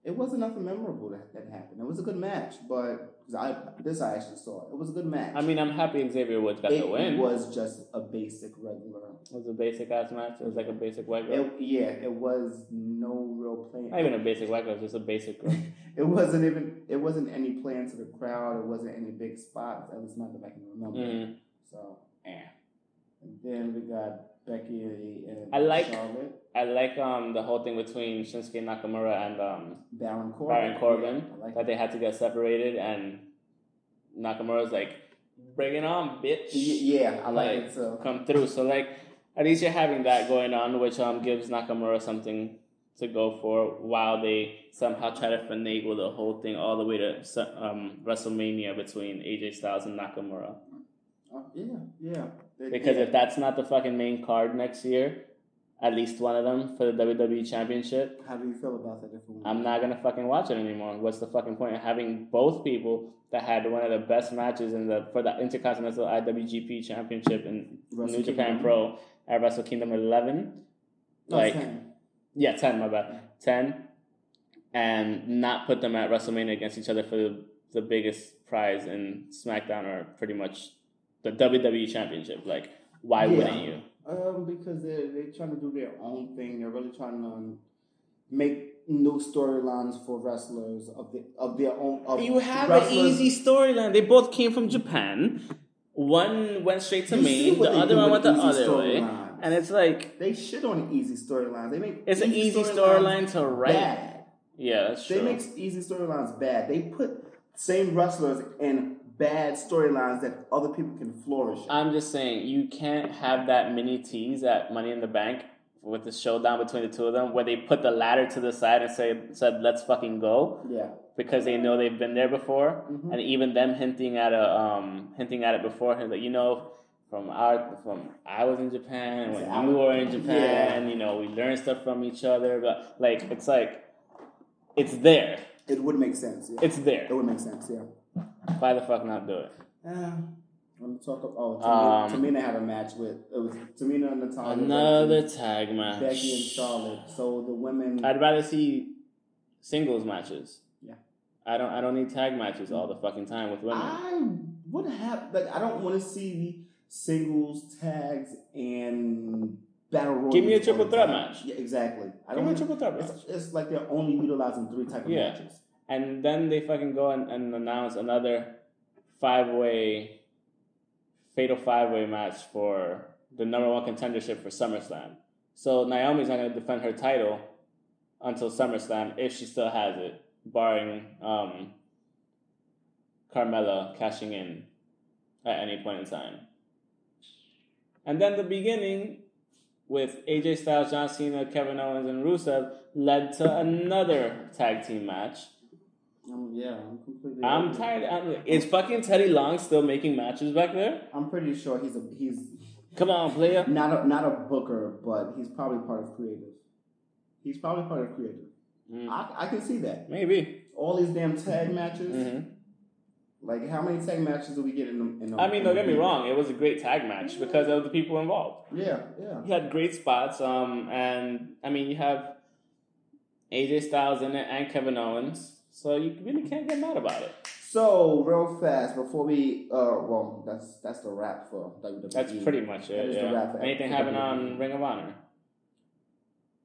It wasn't nothing memorable that, that happened. It was a good match, but I this I actually saw. It was a good match. I mean, I'm happy Xavier Woods got it the win. It was just a basic regular. It was a basic ass match. It was like a basic white girl. It, yeah, it was no real plan. Not even a basic white girl, just a basic girl. It wasn't even. It wasn't any plan to the crowd. It wasn't any big spots. At least not that I can remember. Mhm. So, eh. And then we got Becky and I like- Charlotte. I like um the whole thing between Shinsuke Nakamura and um Baron Corbin. Baron Corbin Yeah, like that they had to get separated, and Nakamura's like, "Bring it on, bitch." Yeah, I like Like, it too. come through. So like at least you're having that going on, which um gives Nakamura something to go for while they somehow try to finagle the whole thing all the way to um, WrestleMania between AJ Styles and Nakamura. Uh, yeah, yeah. Because yeah. if that's not the fucking main card next year, at least one of them for the WWE Championship, How do you feel about that? I'm not gonna fucking watch it anymore. What's the fucking point of having both people that had one of the best matches in the for the Intercontinental IWGP Championship in Wrestle New Japan Kingdom? Pro at Wrestle Kingdom 11? No, like, Sam. yeah, 10, my bad. 10. And not put them at WrestleMania against each other for the, the biggest prize in SmackDown or pretty much the WWE Championship. Like, why Yeah. wouldn't you? Um, because they're they're trying to do their own thing. They're really trying to make new storylines for wrestlers of the of their own. Of You have an easy storyline. They both came from Japan. One went straight to You see the other one went the other way. And it's like, They shit on easy storylines. They make it's an easy storyline to write. bad. Yeah, that's They make easy storylines bad. They put same wrestlers in bad storylines that other people can flourish. in. I'm just saying, you can't have that mini tease at Money in the Bank with the showdown between the two of them where they put the ladder to the side and say, said, let's fucking go. yeah, because they know they've been there before, Mhm. and even them hinting at a um, hinting at it before, that you know, from our from I was in Japan when I you were in Japan, yeah. you know, we learned stuff from each other, but like it's like it's there, it would make sense. Yeah. it's there. It would make sense. Yeah. Why the fuck not do it? Uh, me talk about. Oh, Um, Tamina, Tamina had a match with it was Tamina and Natalya. Another Becky, tag match. Becky and Charlotte. So the women. I'd rather see singles matches. Yeah. I don't. I don't need tag matches all the fucking time with women. I would have like I don't want to see singles tags and battle royals. Give me a triple threat match. Yeah, exactly. I Give don't me a triple threat match. It's, it's like they're only utilizing three type of Yeah. matches. And then they fucking go and, and announce another five way, fatal five way match for the number one contendership for SummerSlam. So Naomi's not to defend her title until SummerSlam if she still has it, barring um, Carmella cashing in at any point in time. And then the beginning with AJ Styles, John Cena, Kevin Owens, and Rusev led to another tag team match. Um, yeah, I'm completely. I'm tired. I'm, is fucking Teddy Long still making matches back there? I'm pretty sure he's a he's Come on, player. not a not a booker, but he's probably part of creative. He's probably part of creative. Mm, I, I can see that. maybe. All these damn tag matches. hmm Like how many tag matches do we get in the? In the I mean, don't get me wrong. It was a great tag match because of the people involved. Yeah, yeah. He had great spots. Um, and I mean, you have AJ Styles in it and Kevin Owens, so you really can't get mad about it. So real fast before we uh well that's that's the wrap for WWE. That's pretty much it. the Yeah. wrap Anything happen on Ring of Honor?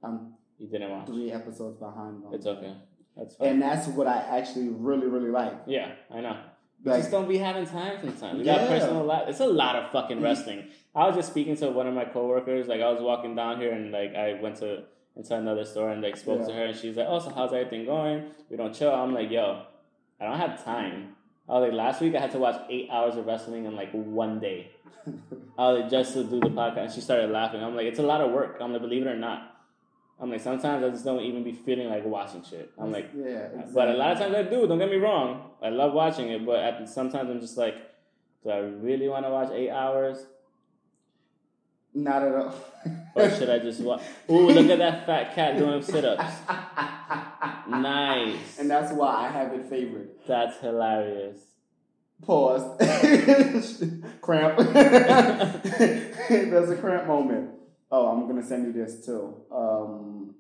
I'm You didn't watch. three episodes behind. on It's okay. That's fine. And that's what I actually really really like. yeah, I know. We Like just don't be having time sometimes. We got Yeah. personal life. It's a lot of fucking wrestling. I was just speaking to one of my coworkers. Like I was walking down here and like I went to into another store and like spoke to her and she's like, "Oh, so how's everything going? We don't chill." I'm like, "Yo, I don't have time." I was like, last week I had to watch eight hours of wrestling in like one day. I was like, just to do the podcast. And she started laughing. I'm like, it's a lot of work. I'm like, believe it or not. I'm like, sometimes I just don't even be feeling like watching shit. I'm like, yeah, but a lot of times I do. Don't get me wrong. I love watching it, but at, sometimes I'm just like, do I really want to watch eight hours, not at all. or should I just watch? Ooh, look at that fat cat doing sit-ups. Nice. And that's why I have it favorite. That's hilarious. Pause. cramp. There's a cramp moment. Oh, I'm gonna send you this too. Um,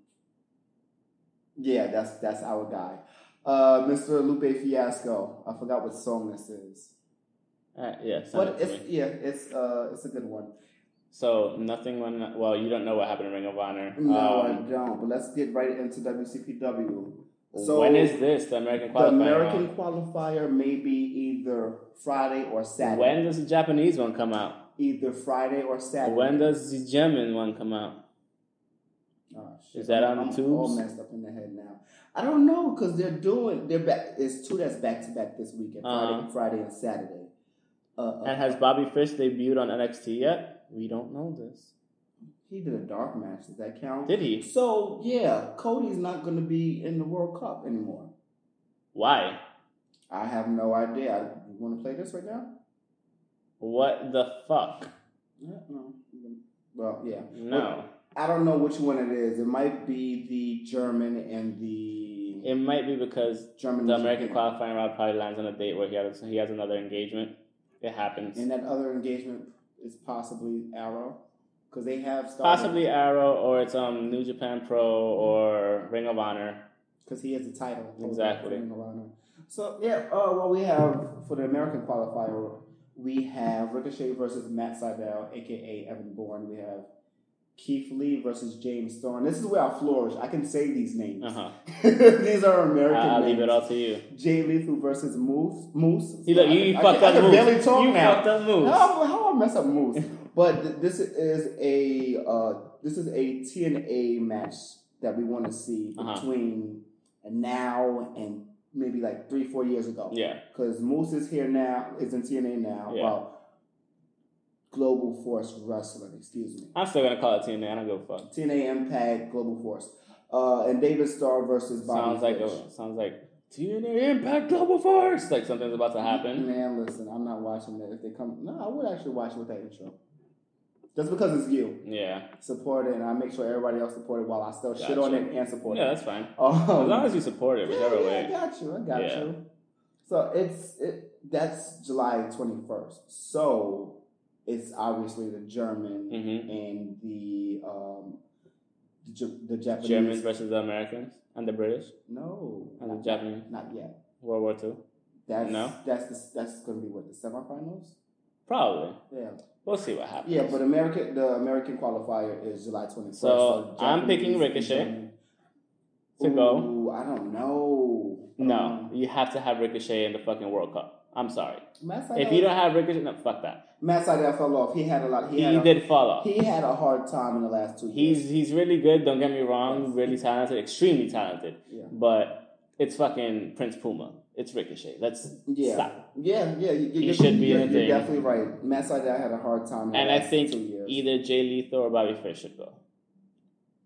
yeah, that's that's our guy, uh, Mr. Lupe Fiasco. I forgot what song this is, Uh, yeah, but it it's yeah, it's uh, it's a good one. So nothing when well, you don't know what happened in Ring of Honor. No, I Um, don't. But let's get right into WCPW. So when is this the American qualifier? the? American qualifier may be either Friday or Saturday. When does the Japanese one come out? either Friday or Saturday. When does the German one come out? Oh, shit. Is that I'm, on the I'm all messed up in the head now. I don't know because they're doing they're back. It's two that's back to back this weekend, Friday, Uh-huh. Friday and Saturday. Uh, uh, And has Bobby Fish debuted on NXT yet? We don't know this. he did a dark match. Does that count? Did he? So yeah, Cody's not going to be in the World Cup anymore. Why? I have no idea. I, you want to play this right now? What the fuck? Yeah, no. Well, yeah. No. I don't know which one it is. It might be the German and the It might be because German. the American Japan. qualifying round probably lands on a date where he has he has another engagement. It happens. And that other engagement is possibly Arrow because they have started, Possibly Arrow or it's um New Japan Pro or Ring of Honor. because he has the title. Exactly. Ring of Honor. So yeah, uh, well we have for the American qualifier we have Ricochet versus Matt Sydal, aka Evan Bourne. We have Keith Lee versus James Storm. This is where I flourish. I can say these names. Uh huh. these are American names. I'll names. leave it all to you. Jay Lethal versus Moose. Moose. You look, you, I, fucked I, up I can moves. barely talk you now. fucked up moves. How, how I mess up Moose? but th- this is a uh, this is a TNA match that we want to see Uh-huh. between now and maybe like three four years ago. Yeah. Because Moose is here now, is in TNA now. Yeah. Well, Global Force Wrestling, excuse me. I'm still gonna call it TNA. I don't give a fuck. TNA Impact Global Force. Uh, and David Starr versus Bobby Sounds like a sounds like TNA Impact Global Force. Like something's about to happen. Man, listen, I'm not watching that. If they come, no, I would actually watch it with that intro. Just because it's you. Yeah. Support it, and I make sure everybody else support it while I still shit on it and support Yeah, it. Yeah, that's fine. Um, As long as you support it, yeah, whichever yeah, way. I got you. I got Yeah. you. So it's it. That's July 21st. So it's obviously the German hmm and the um the, J- the Japanese. Germans versus the Americans and the British No, and the not, Japanese. not yet. World War Two. That's No? that's the, that's going to be what the semifinals. Probably. Yeah. We'll see what happens. Yeah, but American the American qualifier is July twenty first. So, I'm picking Ricochet to go. Ooh, I don't know. No, Um, you have to have Ricochet in the fucking World Cup. I'm sorry. If you don't have Ricochet, no, fuck that. Matt Sydal fell off. He had a lot. He, He, a, did fall off. He had a hard time in the last two He's years. he's really good. Don't get me wrong. Yes. Really talented, extremely talented. Yeah. But it's fucking Prince Puma. It's Ricochet. Let's Yeah, stop. yeah, yeah. You, He should be you're, in the you're definitely right. Matt Sydal had a hard time. In the And I think either Jay Lethal or Bobby Fish should go.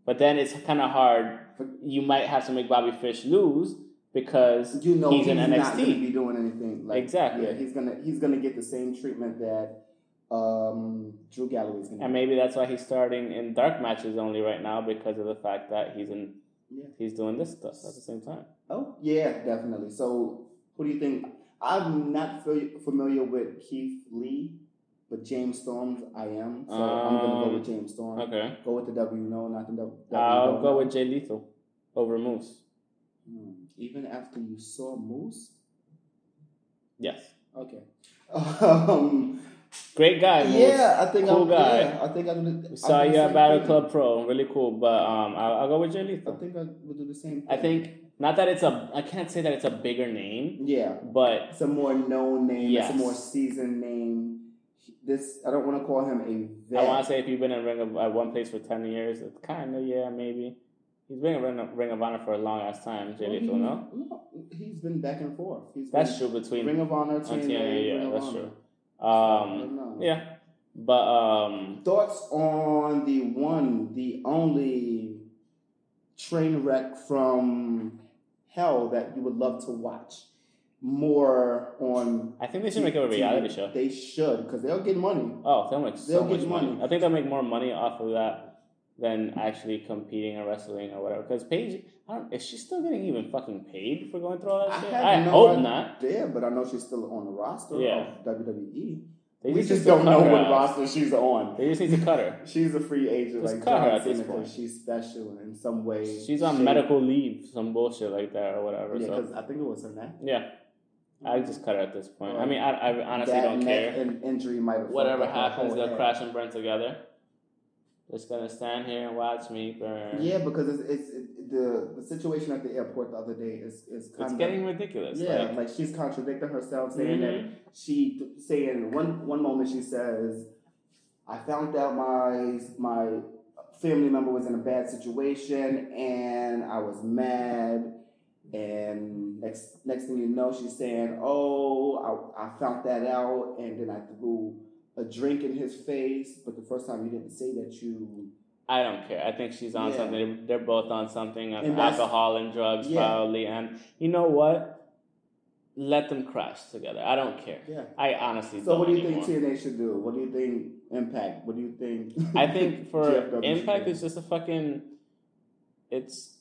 But then it's kind of hard. You might have to make Bobby Fish lose because you know he's in not going to be doing anything. Like, Exactly. Yeah, he's gonna he's gonna get the same treatment that um, Drew Galloway's gonna. And maybe that's why he's starting in dark matches only right now because of the fact that he's in Yeah. he's doing this stuff at the same time. Oh yeah, definitely. So, who do you think? I'm not familiar with Keith Lee, but James Storms I am. So I'm gonna go Um, with James Storm. Okay. Go with the W. No, not the W. I'll don't go with Jay Lethal over Moose. Hmm. Even after you saw Moose. Yes. Okay. Um, Great guy, yeah, I think Cool I'm, guy. Yeah, I think I'm. Gonna, saw you at Battle Club Pro. Really cool. But um, I'll, I'll go with Jay I think I would do the same. Thing. I think not that it's a. I can't say that it's a bigger name, Yeah, but it's a more known name. Yes. It's a more seasoned name. This I don't want to call him a vet. I want to say if you've been in Ring of at one place for ten years, it's kind of yeah maybe. He's been in Ring of, Ring of Honor for a long ass time. Jay Well, Lethal, he- no, no, he's been back and forth. He's that's true between Ring of Honor, on TNA, TNA. Yeah, Ring of that's Honor. true. Um, yeah, but um, Thoughts on the one, the only train wreck from hell that you would love to watch? More on. I think they should make it a reality show. They should because they'll get money. Oh, they'll make so They'll much money. money. I think they'll make more money off of that than actually competing or wrestling or whatever. Because Paige, I don't, is she still getting even fucking paid for going through all that I shit? I no hope idea, not. Yeah, but I know she's still on the roster Yeah. of WWE. They we just don't know what roster she's on. They just need to cut her. She's a free agent, Just like cut her at this point. She's special in some way. She's on shape. medical leave, some bullshit like that or whatever. Yeah, so because I think it was her neck. yeah, I just cut her at this point. I Um, mean, I, I honestly don't care. and injury might have Whatever fucked up her happens, they'll head. crash and burn together. Just gonna stand here and watch me burn. Yeah, because it's, it's it, the the situation at the airport the other day is is kind of it's of getting ridiculous. yeah, Like, like, she's contradicting herself, saying Mhm. that she saying one one moment she says I found out my my family member was in a bad situation, and I was mad. And next next thing you know, she's saying, "Oh, I, I found that out," and then I threw a drink in his face. But the first time you didn't say that you I don't care. I think she's on Yeah. something. They're both on something, And alcohol and drugs, Yeah. probably. And you know what? Let them crash together. I don't care. Yeah. I honestly So what do you anymore. think TNA should do? What do you think Impact? What do you think? I think for Impact, is just a fucking. It's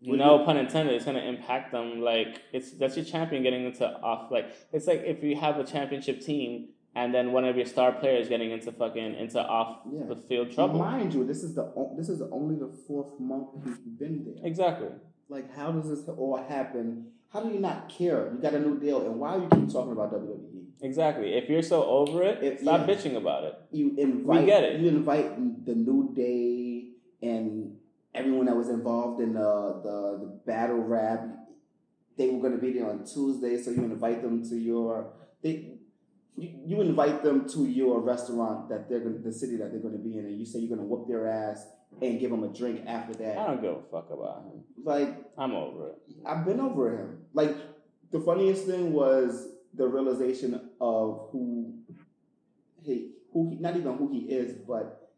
no you- pun intended. It's gonna impact them. Like it's that's your champion getting into off. Like it's like if you have a championship team and then one of your star players getting into fucking into off Yeah. the field trouble. Mind you, this is the this is only the fourth month he's been there. Exactly. Like, how does this all happen? How do you not care? You got a new deal, and why are you keep talking about WWE? Exactly. If you're so over it, If- stop yeah. bitching about it. You invite, We get it. You invite the New Day and everyone that was involved in the the, the battle rap. They were going to be there on Tuesday, so you invite them to your they. You, you invite them to your restaurant that they're going the city that they're going to be in, and you say you're going to whoop their ass and give them a drink after that. I don't give a fuck about him. Like I'm over it. I've been over him. Like the funniest thing was the realization of who he who he not even who he is, but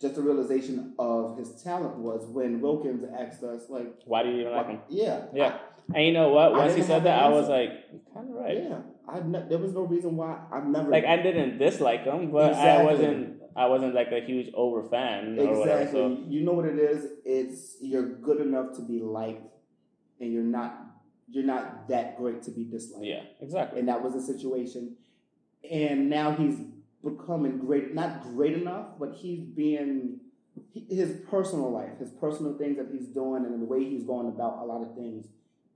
just the realization of his talent was when Wilkins asked us like Why do you even like him? yeah Yeah. And you know what? Once he said that, an I was like, kind of right. yeah I ne- there was no reason why I've never Like I didn't dislike him, but I wasn't. I wasn't like a huge over fan or whatever. exactly So you know what it is it's you're good enough to be liked and you're not you're not that great to be disliked yeah, exactly. and that was the situation. And now he's becoming great, not great enough, but he's being his personal life, his personal things that he's doing, and the way he's going about a lot of things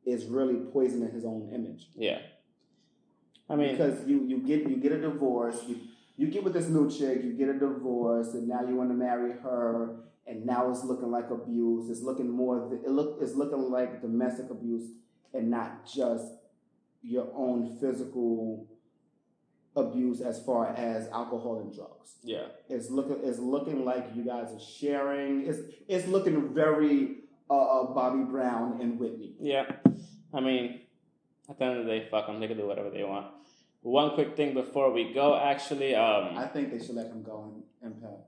is really poisoning his own image. Yeah. I mean, because you you get you get a divorce, you you get with this new chick, you get a divorce, and now you want to marry her, and now it's looking like abuse. It's looking more. It look it's looking like domestic abuse, and not just your own physical abuse as far as alcohol and drugs. yeah, It's looking it's looking like you guys are sharing. It's it's looking very uh, uh, Bobby Brown and Whitney. yeah. I mean, at the end of the day, fuck them. They can do whatever they want. One quick thing before we go, actually, um, I think they should let him go in Impact.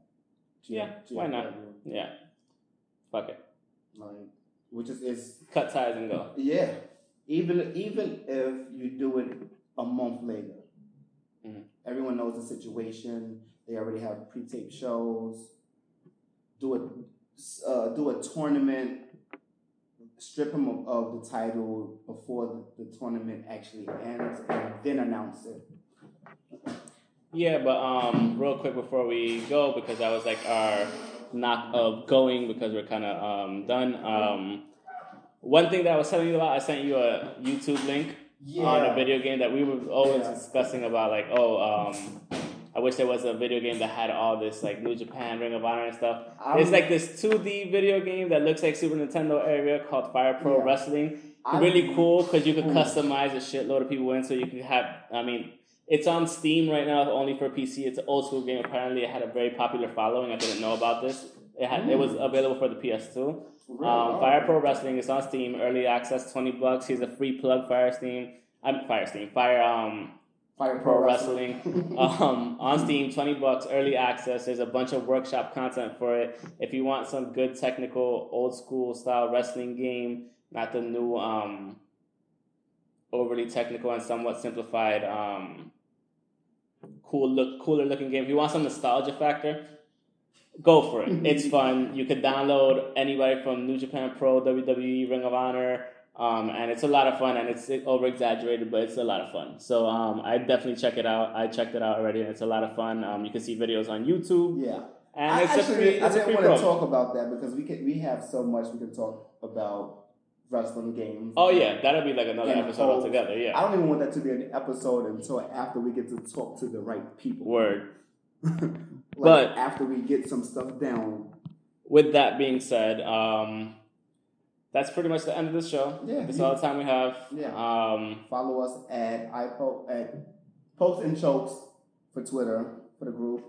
Yeah, why not? Yeah, fuck it. Like, which is is Cut ties and go. yeah. Even even if you do it a month later, Mhm. everyone knows the situation. They already have pre-taped shows. Do a uh, do a tournament. Strip him of, of the title before the, the tournament actually ends, and then announce it. Yeah, but um, real quick before we go, because that was like our knock of going because we're kind of um, done. Um, one thing that I was telling you about, I sent you a YouTube link on a video game that we were always Yeah. discussing about. Like, oh, um, I wish there was a video game that had all this like New Japan, Ring of Honor, and stuff. I'm- it's like this 2D video game that looks like Super Nintendo area called Fire Pro Yeah. Wrestling. I'm- really cool because you could customize a shitload of people in, so you could have. I mean, it's on Steam right now, only for PC. It's an old school game. Apparently, it had a very popular following. I didn't know about this. It had. It was available for the PS2. Really? Um, Oh. Fire Pro Wrestling is on Steam, early access, twenty bucks. Here's a free plug. Fire Steam. I'm Fire Steam. Fire um Fire Pro Wrestling. um, on Steam, 20 bucks, early access. There's a bunch of workshop content for it. If you want some good technical, old school style wrestling game, not the new, um, overly technical and somewhat simplified, um, cool look, cooler looking game. If you want some nostalgia factor, go for it. It's fun. You could download anybody from New Japan Pro, WWE, Ring of Honor, um, and it's a lot of fun. And it's over exaggerated, but it's a lot of fun. So um, I definitely check it out. I checked it out already, and it's a lot of fun. Um, you can see videos on YouTube, Yeah. and I it's a actually, free, I it's a didn't free want to talk about that because we can we have so much we can talk about wrestling games. Oh yeah, that'll be like another episode polls. altogether. Yeah, I don't even want that to be an episode until after we get to talk to the right people. word. Like, But- after we get some stuff down, With that being said, um, that's pretty much the end of the show. Yeah, that's you- all the time we have. Yeah. Um, follow us at ipo at post and chokes for Twitter for the group.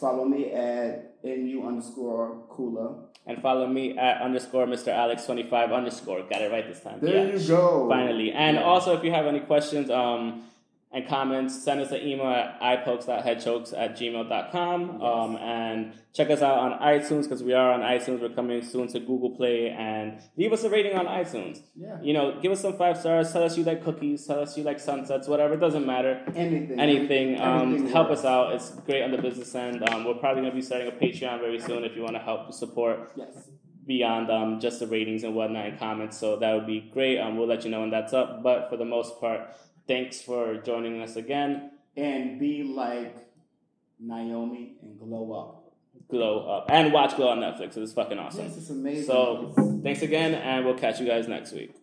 Follow me at nu underscore Kula. And follow me at underscore Mr. Alex twenty five underscore. Got it right this time. There yeah. you go. Finally. And Yeah. also, if you have any questions um, and comments, send us an email at ipokes.headchokes at gmail.com. Yes. Um, and check us out on iTunes because we are on iTunes. We're coming soon to Google Play. And leave us a rating on iTunes. Yeah. You know, give us some five stars. Tell us you like cookies. Tell us you like sunsets. Whatever. It doesn't matter. Anything. Anything. Um, Everything help us out. It's great on the business end. Um, we're probably going to be starting a Patreon very soon if you want to help support Yes. beyond um, just the ratings and whatnot and comments. So that would be great. Um, we'll let you know when that's up. But for the most part, thanks for joining us again. And be like Naomi and glow up. Glow up and watch Glow on Netflix. It's fucking awesome. Yes, it's amazing. So thanks again, and we'll catch you guys next week.